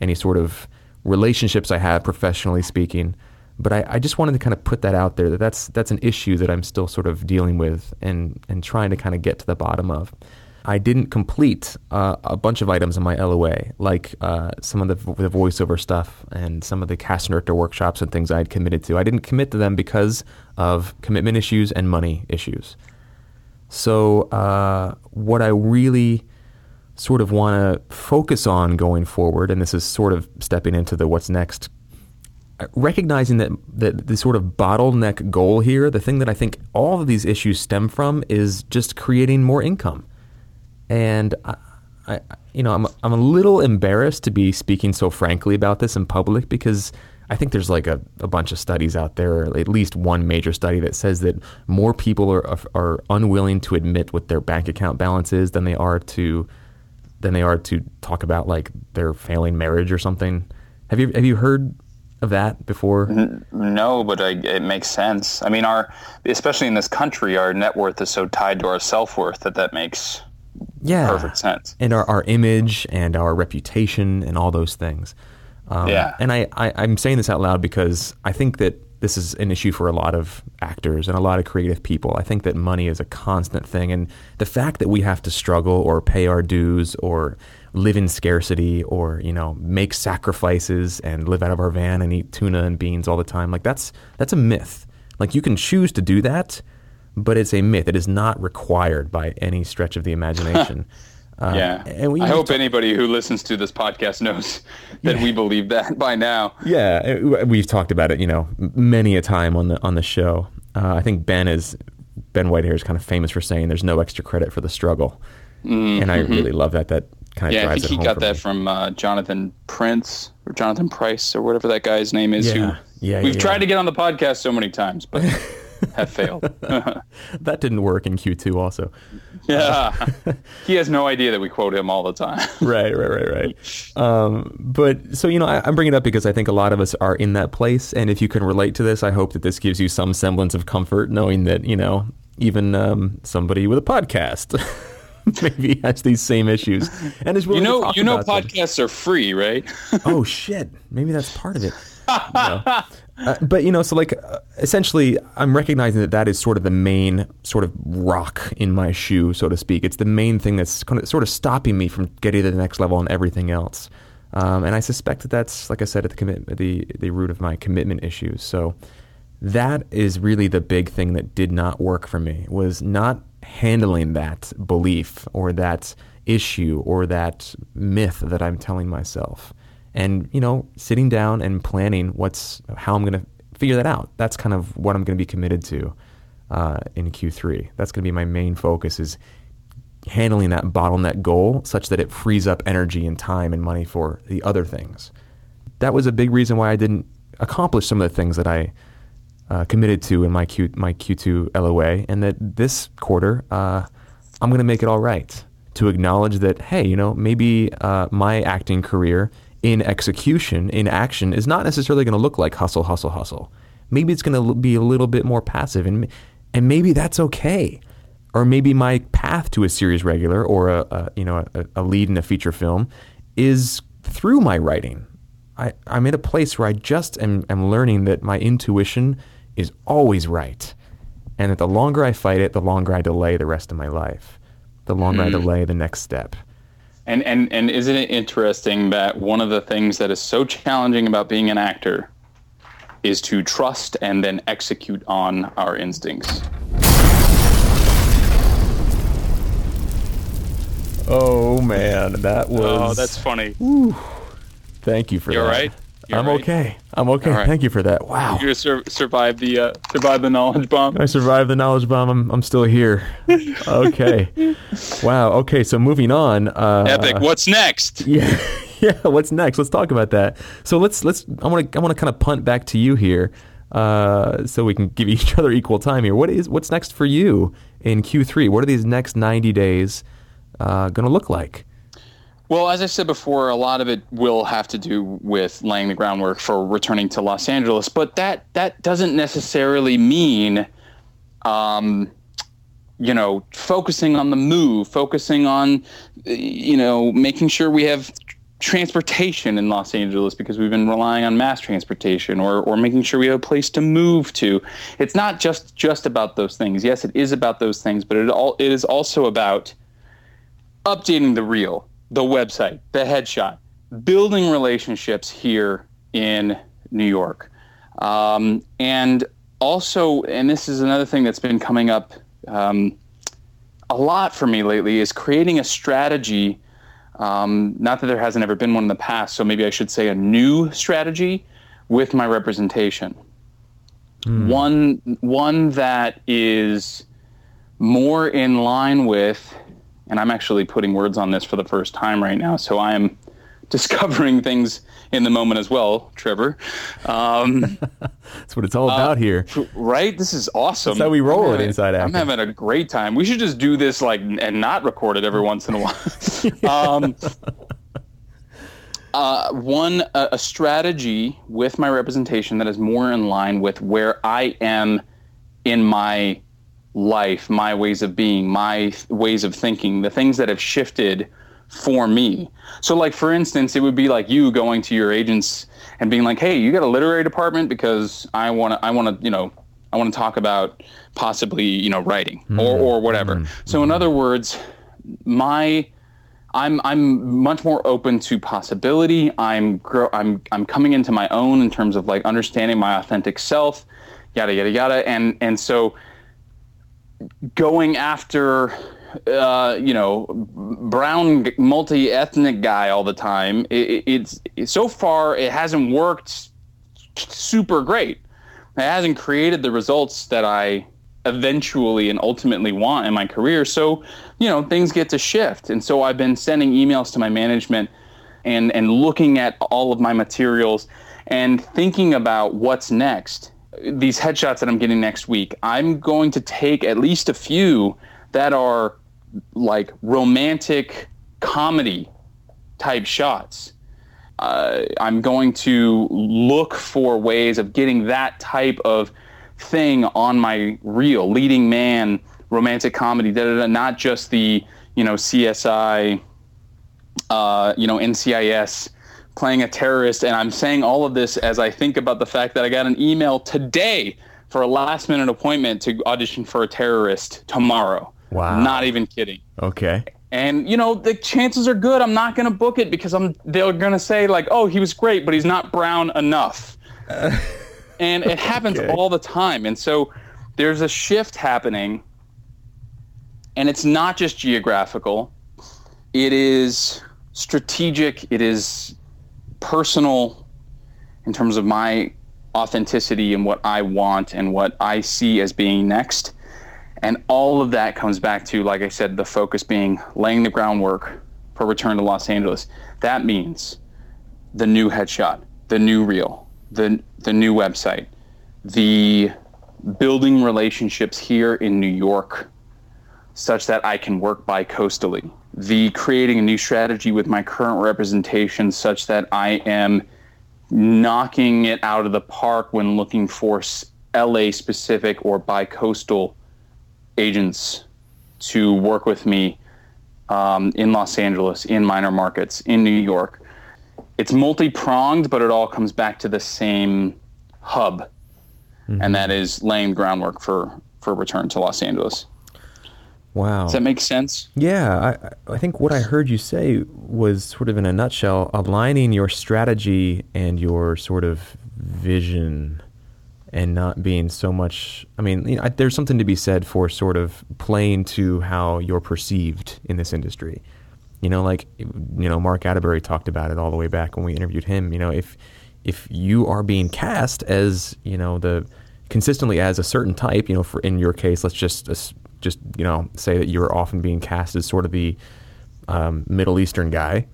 any sort of relationships I have professionally speaking. But I, I, just wanted to kind of put that out there that that's that's an issue that I'm still sort of dealing with and and trying to kind of get to the bottom of. I didn't complete uh, a bunch of items in my LOA, like uh, some of the, the, voiceover stuff and some of the cast director workshops and things I had committed to. I didn't commit to them because of commitment issues and money issues. So, uh, what I really sort of want to focus on going forward, and this is sort of stepping into the what's next recognizing that, that the sort of bottleneck goal here, the thing that I think all of these issues stem from, is just creating more income. And I, I, you know, I'm I'm a little embarrassed to be speaking so frankly about this in public because I think there's like a, a bunch of studies out there, at least one major study that says that more people are are unwilling to admit what their bank account balance is than they are to than they are to talk about like their failing marriage or something. Have you have you heard of that before? No, but I, it makes sense. I mean, our especially in this country, our net worth is so tied to our self worth that that makes yeah perfect sense. And our, our image and our reputation and all those things. Um, yeah. And I, I I'm saying this out loud because I think that this is an issue for a lot of actors and a lot of creative people. I think that money is a constant thing, and the fact that we have to struggle or pay our dues or live in scarcity or you know make sacrifices and live out of our van and eat tuna and beans all the time. Like that's that's a myth. Like you can choose to do that but it's a myth. It is not required by any stretch of the imagination. <laughs> Uh, yeah. and i hope anybody who listens to this podcast knows <laughs> that yeah. we believe that by now. Yeah we've talked about it you know many a time on the on the show. Uh, i think ben is ben whitehair is kind of famous for saying there's no extra credit for the struggle. Mm-hmm. and i really love that that kind of yeah, I think he got that me. from uh, Jonathan Prince or Jonathan Price or whatever that guy's name is. Yeah, who yeah, we've yeah. tried to get on the podcast so many times, but <laughs> have failed. <laughs> that didn't work in Q2 also. <laughs> Yeah, he has no idea that we quote him all the time. right, right, right, right. Um, but so you know, I, I'm bringing it up because I think a lot of us are in that place, and if you can relate to this, I hope that this gives you some semblance of comfort, knowing that you know even um, somebody with a podcast <laughs> maybe has these same issues and is willing you know to talk you know podcasts them. are free right <laughs> oh shit maybe that's part of it. Uh, but you know, so like uh, essentially, I'm recognizing that that is sort of the main sort of rock in my shoe, so to speak. It's the main thing that's kind of, sort of stopping me from getting to the next level and everything else. Um, and I suspect that that's, like I said, at the commit the the root of my commitment issues. So that is really the big thing that did not work for me was not handling that belief or that issue or that myth that I'm telling myself and you know sitting down and planning what's how I'm going to figure that out. That's kind of what I'm going to be committed to uh, in Q3. That's going to be my main focus is handling that bottleneck goal such that it frees up energy and time and money for the other things. That was a big reason why I didn't accomplish some of the things that I uh, committed to in my Q my Q2 LOA, and that this quarter uh, I'm going to make it all right to acknowledge that hey, you know maybe uh, my acting career in execution, in action, is not necessarily going to look like hustle, hustle, hustle. Maybe it's going to be a little bit more passive, and and maybe that's okay. Or maybe my path to a series regular or a, a you know a, a, lead in a feature film is through my writing. I, I'm in a place where I just am, am learning that my intuition is always right, and that the longer I fight it, the longer I delay the rest of my life, the longer mm. I hmm. delay the next step. And and and isn't it interesting that one of the things that is so challenging about being an actor is to trust and then execute on our instincts. Oh man, that was Oh, that's funny. Whew. Thank you for that. You're right. You're I'm right. okay. I'm okay. Right. Thank you for that. Wow. You sur- survived the uh, survived the knowledge bomb. I survived the knowledge bomb. I'm I'm still here. <laughs> okay. wow. Okay. So moving on. Uh, Epic. What's next? <laughs> Yeah. Yeah. What's next? Let's talk about that. So let's let's. I want to I want to kind of punt back to you here, uh, so we can give <laughs> each other equal time here. What is what's next for you in Q3? What are these next 90 days uh, going to look like? Well, as I said before, a lot of it will have to do with laying the groundwork for returning to Los Angeles, but that that doesn't necessarily mean, um, you know, focusing on the move, focusing on, you know, making sure we have transportation in Los Angeles because we've been relying on mass transportation or or making sure we have a place to move to. It's not just just about those things. Yes, it is about those things, but it all it is also about updating the reel the website, the headshot, building relationships here in New York. Um, and also, and this is another thing that's been coming up um, a lot for me lately, is creating a strategy. Um, not that there hasn't ever been one in the past, so maybe I should say a new strategy with my representation. Mm. One, one that is more in line with and I'm actually putting words on this for the first time right now. So I am <laughs> discovering things in the moment as well, Trevor. Um, <laughs> That's what it's all about uh, here, right? This is awesome. That's how we roll it inside out. I'm having a great time. We should just do this like and not record it every once in a while. <laughs> um, uh, one a, a strategy with my representation that is more in line with where I am in my life, my ways of being, my th- ways of thinking, the things that have shifted for me. So, like for instance, it would be like you going to your agents and being like, "Hey, you got a literary department because I want to, I want to, you know, I want to talk about possibly, you know, writing mm-hmm. or or whatever." Mm-hmm. So, in other words, my I'm I'm much more open to possibility. I'm grow, I'm I'm coming into my own in terms of like understanding my authentic self, yada yada yada, and and so going after uh, you know brown multi-ethnic guy all the time it, it's so far it hasn't worked super great. It hasn't created the results that i eventually and ultimately want in my career. So you know things get to shift. And so i've been sending emails to my management and and looking at all of my materials and thinking about what's next these headshots that I'm getting next week, I'm going to take at least a few that are like romantic comedy type shots. Uh, I'm going to look for ways of getting that type of thing on my reel, leading man, romantic comedy, da, da, da, not just the you know CSI, uh, you know NCIS playing a terrorist, and I'm saying all of this as I think about the fact that I got an email today for a last minute appointment to audition for a terrorist tomorrow. Wow. Not even kidding. Okay. And you know the chances are good I'm not going to book it because I'm they're going to say like, "Oh, he was great, but he's not brown enough." <laughs> and it happens Okay. all the time. And so there's a shift happening and it's not just geographical. It is strategic, it is personal in terms of my authenticity and what I want and what I see as being next. And all of that comes back to, like I said, the focus being laying the groundwork for return to Los Angeles. That means the new headshot, the new reel, the the new website, the building relationships here in New York such that I can work bi coastally. The creating a new strategy with my current representation such that I am knocking it out of the park when looking for LA specific or bi coastal agents to work with me um, in Los Angeles, in minor markets, in New York. It's multi pronged, but it all comes back to the same hub, and that is laying the groundwork for, for return to Los Angeles. Wow. Does that make sense? Yeah, I, I think what I heard you say was sort of in a nutshell aligning your strategy and your sort of vision and not being so much. I mean, you know, I- there's something to be said for sort of playing to how you're perceived in this industry. You know, like you know, Mark Atterbury talked about it all the way back when we interviewed him. You know, if if you are being cast as you know the consistently as a certain type, you know, for in your case, let's just just you know say that you're often being cast as sort of the um, Middle Eastern guy.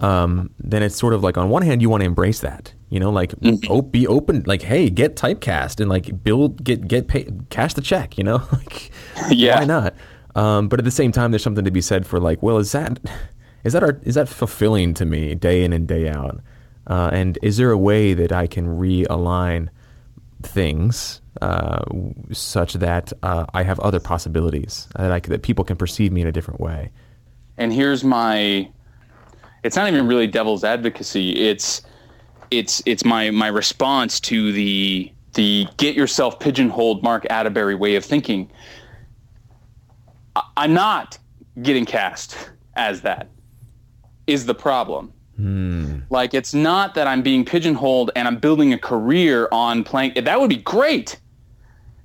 Um, then it's sort of like on one hand you want to embrace that, you know, like op- be open, like hey, get typecast and like build, get get pay, cash the check, you know, <laughs> like <laughs> Yeah. why not? Um, but at the same time, there's something to be said for like, well, is that is that our, is that fulfilling to me day in and day out? Uh, and is there a way that I can realign things uh, such that uh, I have other possibilities that I, that people can perceive me in a different way? and here's my it's not even really devil's advocacy. It's it's it's my my response to the the get yourself pigeonholed mark atterbury way of thinking. I, i'm not getting cast as that is the problem Hmm. like it's not that i'm being pigeonholed and i'm building a career on playing that would be great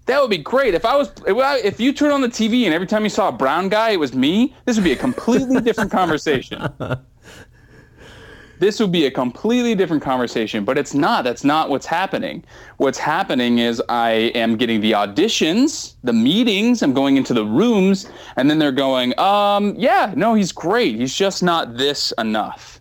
that would be great. If I was, if, I, if you turn on the TV and every time you saw a brown guy, it was me. This would be a completely different conversation. <laughs> This would be a completely different conversation, but it's not. That's not what's happening. What's happening is I am getting the auditions, the meetings. I'm going into the rooms, and then they're going, um, "Yeah, no, he's great. He's just not this enough.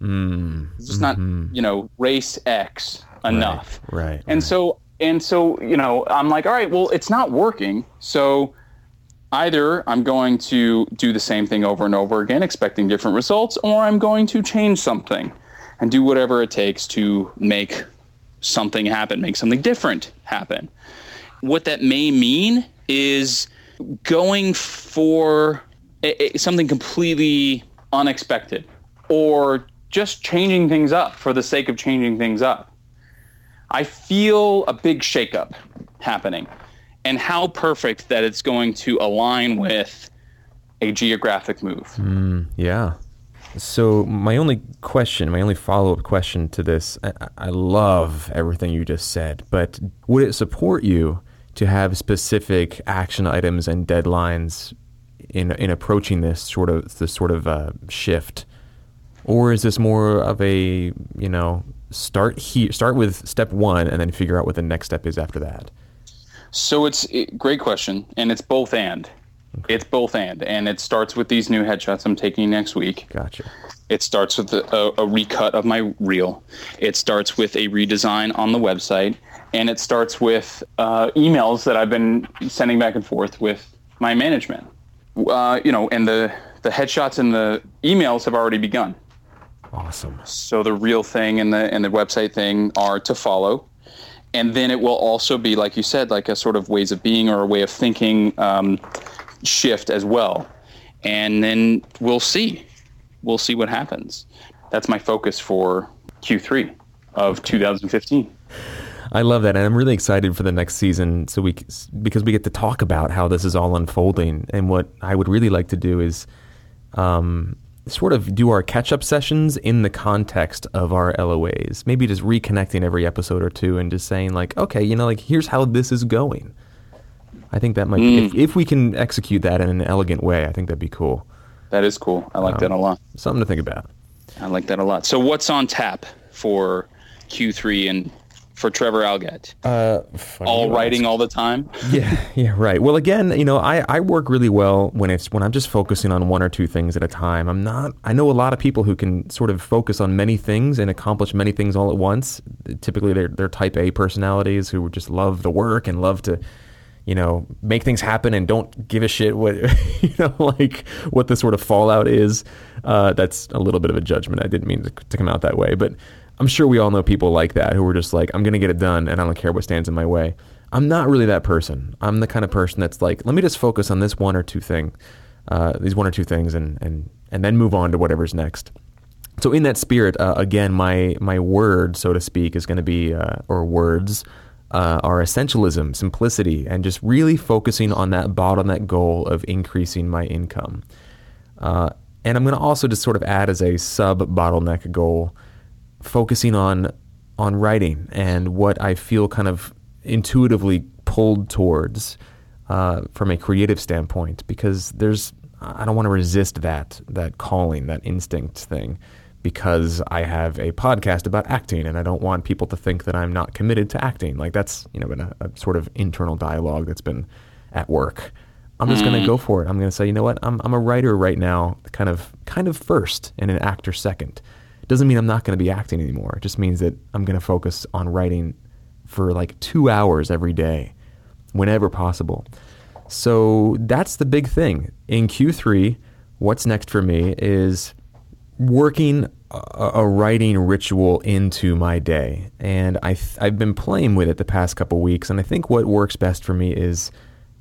He's just not, you know, race X enough." Right. And so and so, you know, I'm like, all right, well, it's not working. So either I'm going to do the same thing over and over again, expecting different results, or I'm going to change something and do whatever it takes to make something happen, make something different happen. What that may mean is going for a, a- something completely unexpected or just changing things up for the sake of changing things up. I feel a big shakeup happening, and how perfect that it's going to align with a geographic move. Mm, yeah. So my only question, my only follow-up question to this, I, I love everything you just said, but would it support you to have specific action items and deadlines in in approaching this sort of this sort of uh, shift, or is this more of a you know start here, start with step one, and then figure out what the next step is after that? So it's it, great question, and it's both and. It's both and, and it starts with these new headshots I'm taking next week. Gotcha. It starts with a, a, a recut of my reel. It starts with a redesign on the website, and it starts with uh, emails that I've been sending back and forth with my management. Uh, you know, and the the headshots and the emails have already begun. Awesome. So the real thing and the and the website thing are to follow, and then it will also be like you said, like a sort of ways of being or a way of thinking um, shift as well, and then we'll see, we'll see what happens. That's my focus for Q3 of 2015. I love that, and I'm really excited for the next season. So we because we get to talk about how this is all unfolding, and what I would really like to do is, um, sort of do our catch-up sessions in the context of our LOAs. Maybe just reconnecting every episode or two, and just saying like, okay, you know, like here's how this is going. I think that might, mm. if, if we can execute that in an elegant way, I think that'd be cool. That is cool. I like um, that a lot. Something to think about. I like that a lot. So, what's on tap for Q3 and for Trevor Algatt? Uh, all writing all the time. <laughs> yeah, yeah, right. Well, again, you know, I, I work really well when it's when I'm just focusing on one or two things at a time. I'm not. I know a lot of people who can sort of focus on many things and accomplish many things all at once. Typically, they're they're Type A personalities who just love the work and love to you know, make things happen and don't give a shit what, <laughs> you know, like what the sort of fallout is. Uh, that's a little bit of a judgment. I didn't mean to, to, come out that way, but I'm sure we all know people like that who are just like, I'm going to get it done and I don't care what stands in my way. I'm not really that person. I'm the kind of person that's like, let me just focus on this one or two thing, uh, these one or two things, and and and then move on to whatever's next. So in that spirit, uh, again, my my word, so to speak, is going to be uh, or words uh, are essentialism, simplicity, and just really focusing on that bottleneck goal of increasing my income. Uh, and I'm going to also just sort of add as a sub bottleneck goal focusing on on writing and what I feel kind of intuitively pulled towards uh, from a creative standpoint because there's I don't want to resist that that calling that instinct thing because I have a podcast about acting and I don't want people to think that I'm not committed to acting like that's you know been a, a sort of internal dialogue that's been at work. I'm just mm. going to go for it. I'm going to say, you know what? I'm, I'm a writer right now, kind of kind of first and an actor second. It doesn't mean I'm not going to be acting anymore. It just means that I'm going to focus on writing for like two hours every day, whenever possible. So that's the big thing. In Q3, what's next for me is working a, a writing ritual into my day. And I th- I've been playing with it the past couple weeks. And I think what works best for me is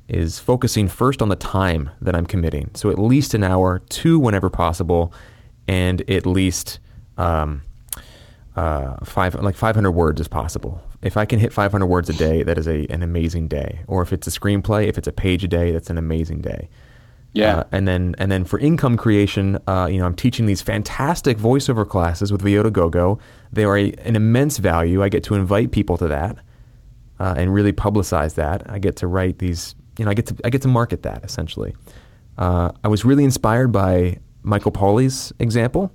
is focusing first on the time that I'm committing. So at least an hour, two whenever possible, and at least um, uh, five like 500 words is possible. If I can hit 500 words a day, that is a an amazing day. Or if it's a screenplay, if it's a page a day, that's an amazing day. Yeah. Uh, and then and then for income creation, uh, you know, I'm teaching these fantastic voiceover classes with VO2GoGo. They are a, an immense value. I get to invite people to that uh, and really publicize that. I get to write these. You know, I get to I get to market that essentially. Uh, I was really inspired by Michael Pauli's example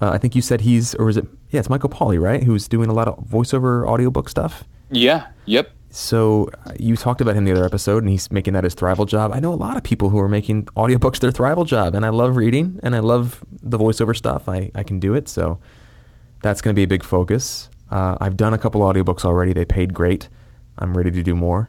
uh, I think you said he's, or is it? Yeah, it's Michael Pauli, right? Who's doing a lot of voiceover audiobook stuff. Yeah. Yep. So uh, you talked about him the other episode, and he's making that his thrival job. I know a lot of people who are making audiobooks their thrival job, and I love reading, and I love the voiceover stuff. I, I can do it, so that's going to be a big focus. Uh, I've done a couple audiobooks already. They paid great. I'm ready to do more.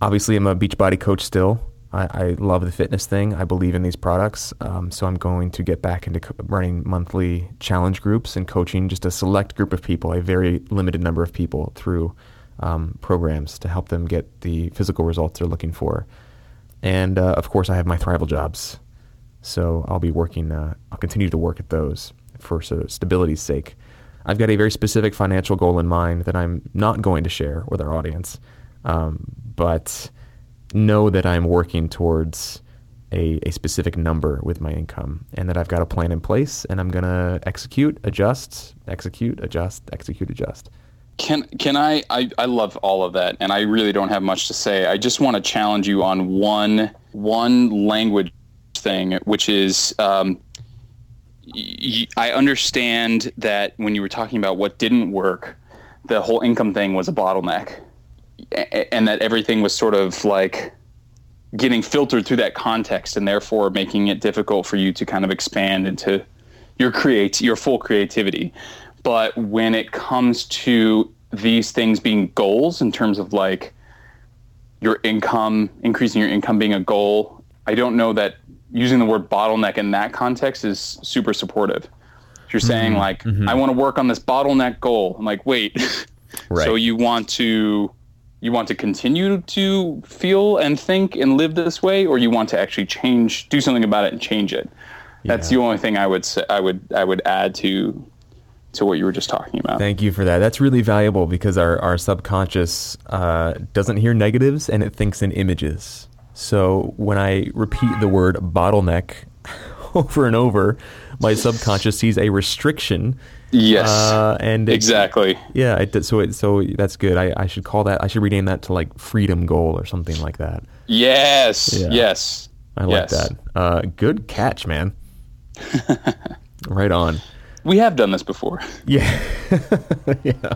Obviously, I'm a Beachbody coach still, I, I, love the fitness thing. I believe in these products. Um, so I'm going to get back into running monthly challenge groups and coaching just a select group of people, a very limited number of people through um, programs to help them get the physical results they're looking for. And uh, of course, I have my Thrival jobs. So I'll be working, uh, I'll continue to work at those for sort of stability's sake. I've got a very specific financial goal in mind that I'm not going to share with our audience. Um, but know that I'm working towards a, a specific number with my income and that I've got a plan in place and I'm going to execute, adjust, execute, adjust, execute, adjust. Can can I, I I love all of that and I really don't have much to say. I just want to challenge you on one one language thing which is um, I understand that when you were talking about what didn't work, the whole income thing was a bottleneck and that everything was sort of like getting filtered through that context and therefore making it difficult for you to kind of expand into your create your full creativity but when it comes to these things being goals in terms of like your income increasing your income being a goal i don't know that using the word bottleneck in that context is super supportive if you're saying mm-hmm. like mm-hmm. i want to work on this bottleneck goal i'm like wait <laughs> right. so you want to you want to continue to feel and think and live this way or you want to actually change do something about it and change it that's yeah. the only thing i would say, i would i would add to to what you were just talking about. Thank you for that. That's really valuable because our, our subconscious uh, doesn't hear negatives and it thinks in images. So when I repeat the word bottleneck <laughs> over and over, my subconscious sees a restriction. Yes, Uh, and it- exactly. Yeah, it, so it, so that's good. I, I should call that. I should rename that to like freedom goal or something like that. Yes, Yeah. yes. I like yes. that. Uh, good catch, man. <laughs> right on. We have done this before. <laughs> Yeah. <laughs> yeah.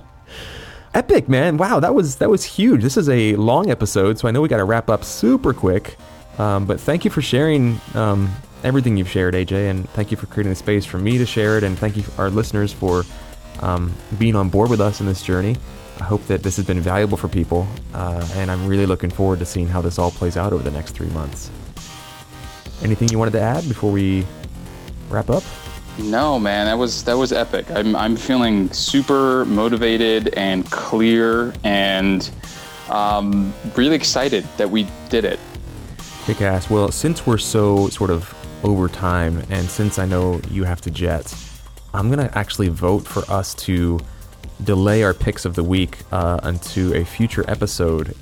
Epic, man. Wow, that was that was huge. This is a long episode, so I know we got to wrap up super quick. Um, but thank you for sharing um, everything you've shared, AJ, and thank you for creating the space for me to share it, and thank you our listeners for um, being on board with us in this journey. I hope that this has been valuable for people, uh, and I'm really looking forward to seeing how this all plays out over the next three months. Anything you wanted to add before we wrap up? No, man, that was that was epic. I'm I'm feeling super motivated and clear and um, really excited that we did it. Kick ass. Well, since we're so sort of over time, and since I know you have to jet, I'm gonna actually vote for us to delay our picks of the week uh, into a future episode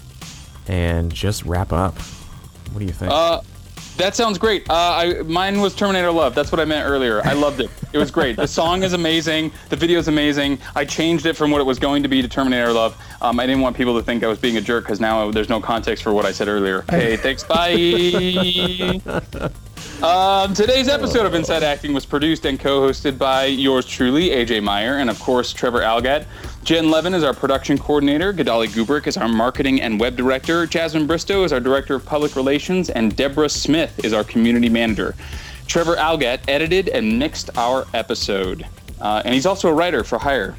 and just wrap up. What do you think? Uh, that sounds great. Uh, I, mine was Terminator Love. That's what I meant earlier. I loved it. It was great. The song is amazing. The video is amazing. I changed it from what it was going to be to Terminator Love. Um, I didn't want people to think I was being a jerk because now there's no context for what I said earlier. <laughs> Hey, thanks. Bye. Um, today's episode of Inside Acting was produced and co-hosted by yours truly, AJ Meyer, and of course Trevor Algatt. Jen Levin is our production coordinator. Gadali Gubrick is our marketing and web director. Jasmine Bristow is our director of public relations, and Deborah Smith is our community manager. Trevor Algatt edited and mixed our episode, uh, and he's also a writer for hire.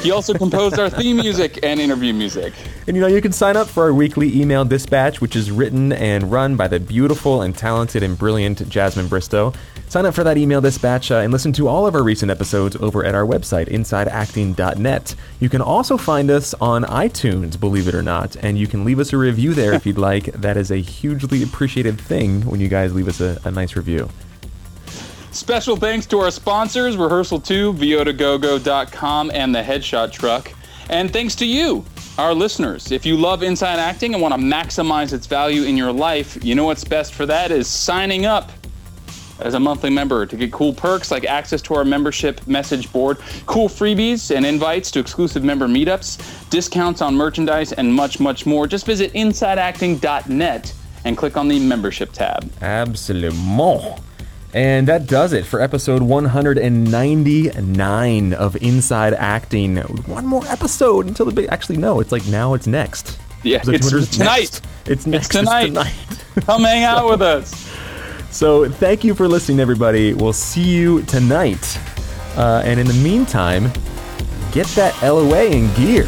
He also composed our theme music and interview music. And you know, you can sign up for our weekly email dispatch, which is written and run by the beautiful and talented and brilliant Jasmine Bristow. Sign up for that email dispatch uh, and listen to all of our recent episodes over at our website, insideacting.net. You can also find us on iTunes, believe it or not, and you can leave us a review there if you'd <laughs> like. That is a hugely appreciated thing when you guys leave us a, a nice review. Special thanks to our sponsors, Rehearsal2, VO2GoGo.com, and the Headshot Truck. And thanks to you, our listeners. If you love Inside Acting and want to maximize its value in your life, you know what's best for that is signing up as a monthly member to get cool perks like access to our membership message board, cool freebies and invites to exclusive member meetups, discounts on merchandise, and much, much more. Just visit InsideActing.net and click on the membership tab. Absolument. And that does it for episode 199 of Inside Acting. One more episode until the big. Actually, no, it's like now it's next. Yeah, it's 200 is tonight. next. It's next. It's tonight. Come hang out with us. <laughs> So thank you for listening, everybody. We'll see you tonight. Uh, and in the meantime, get that LOA in gear.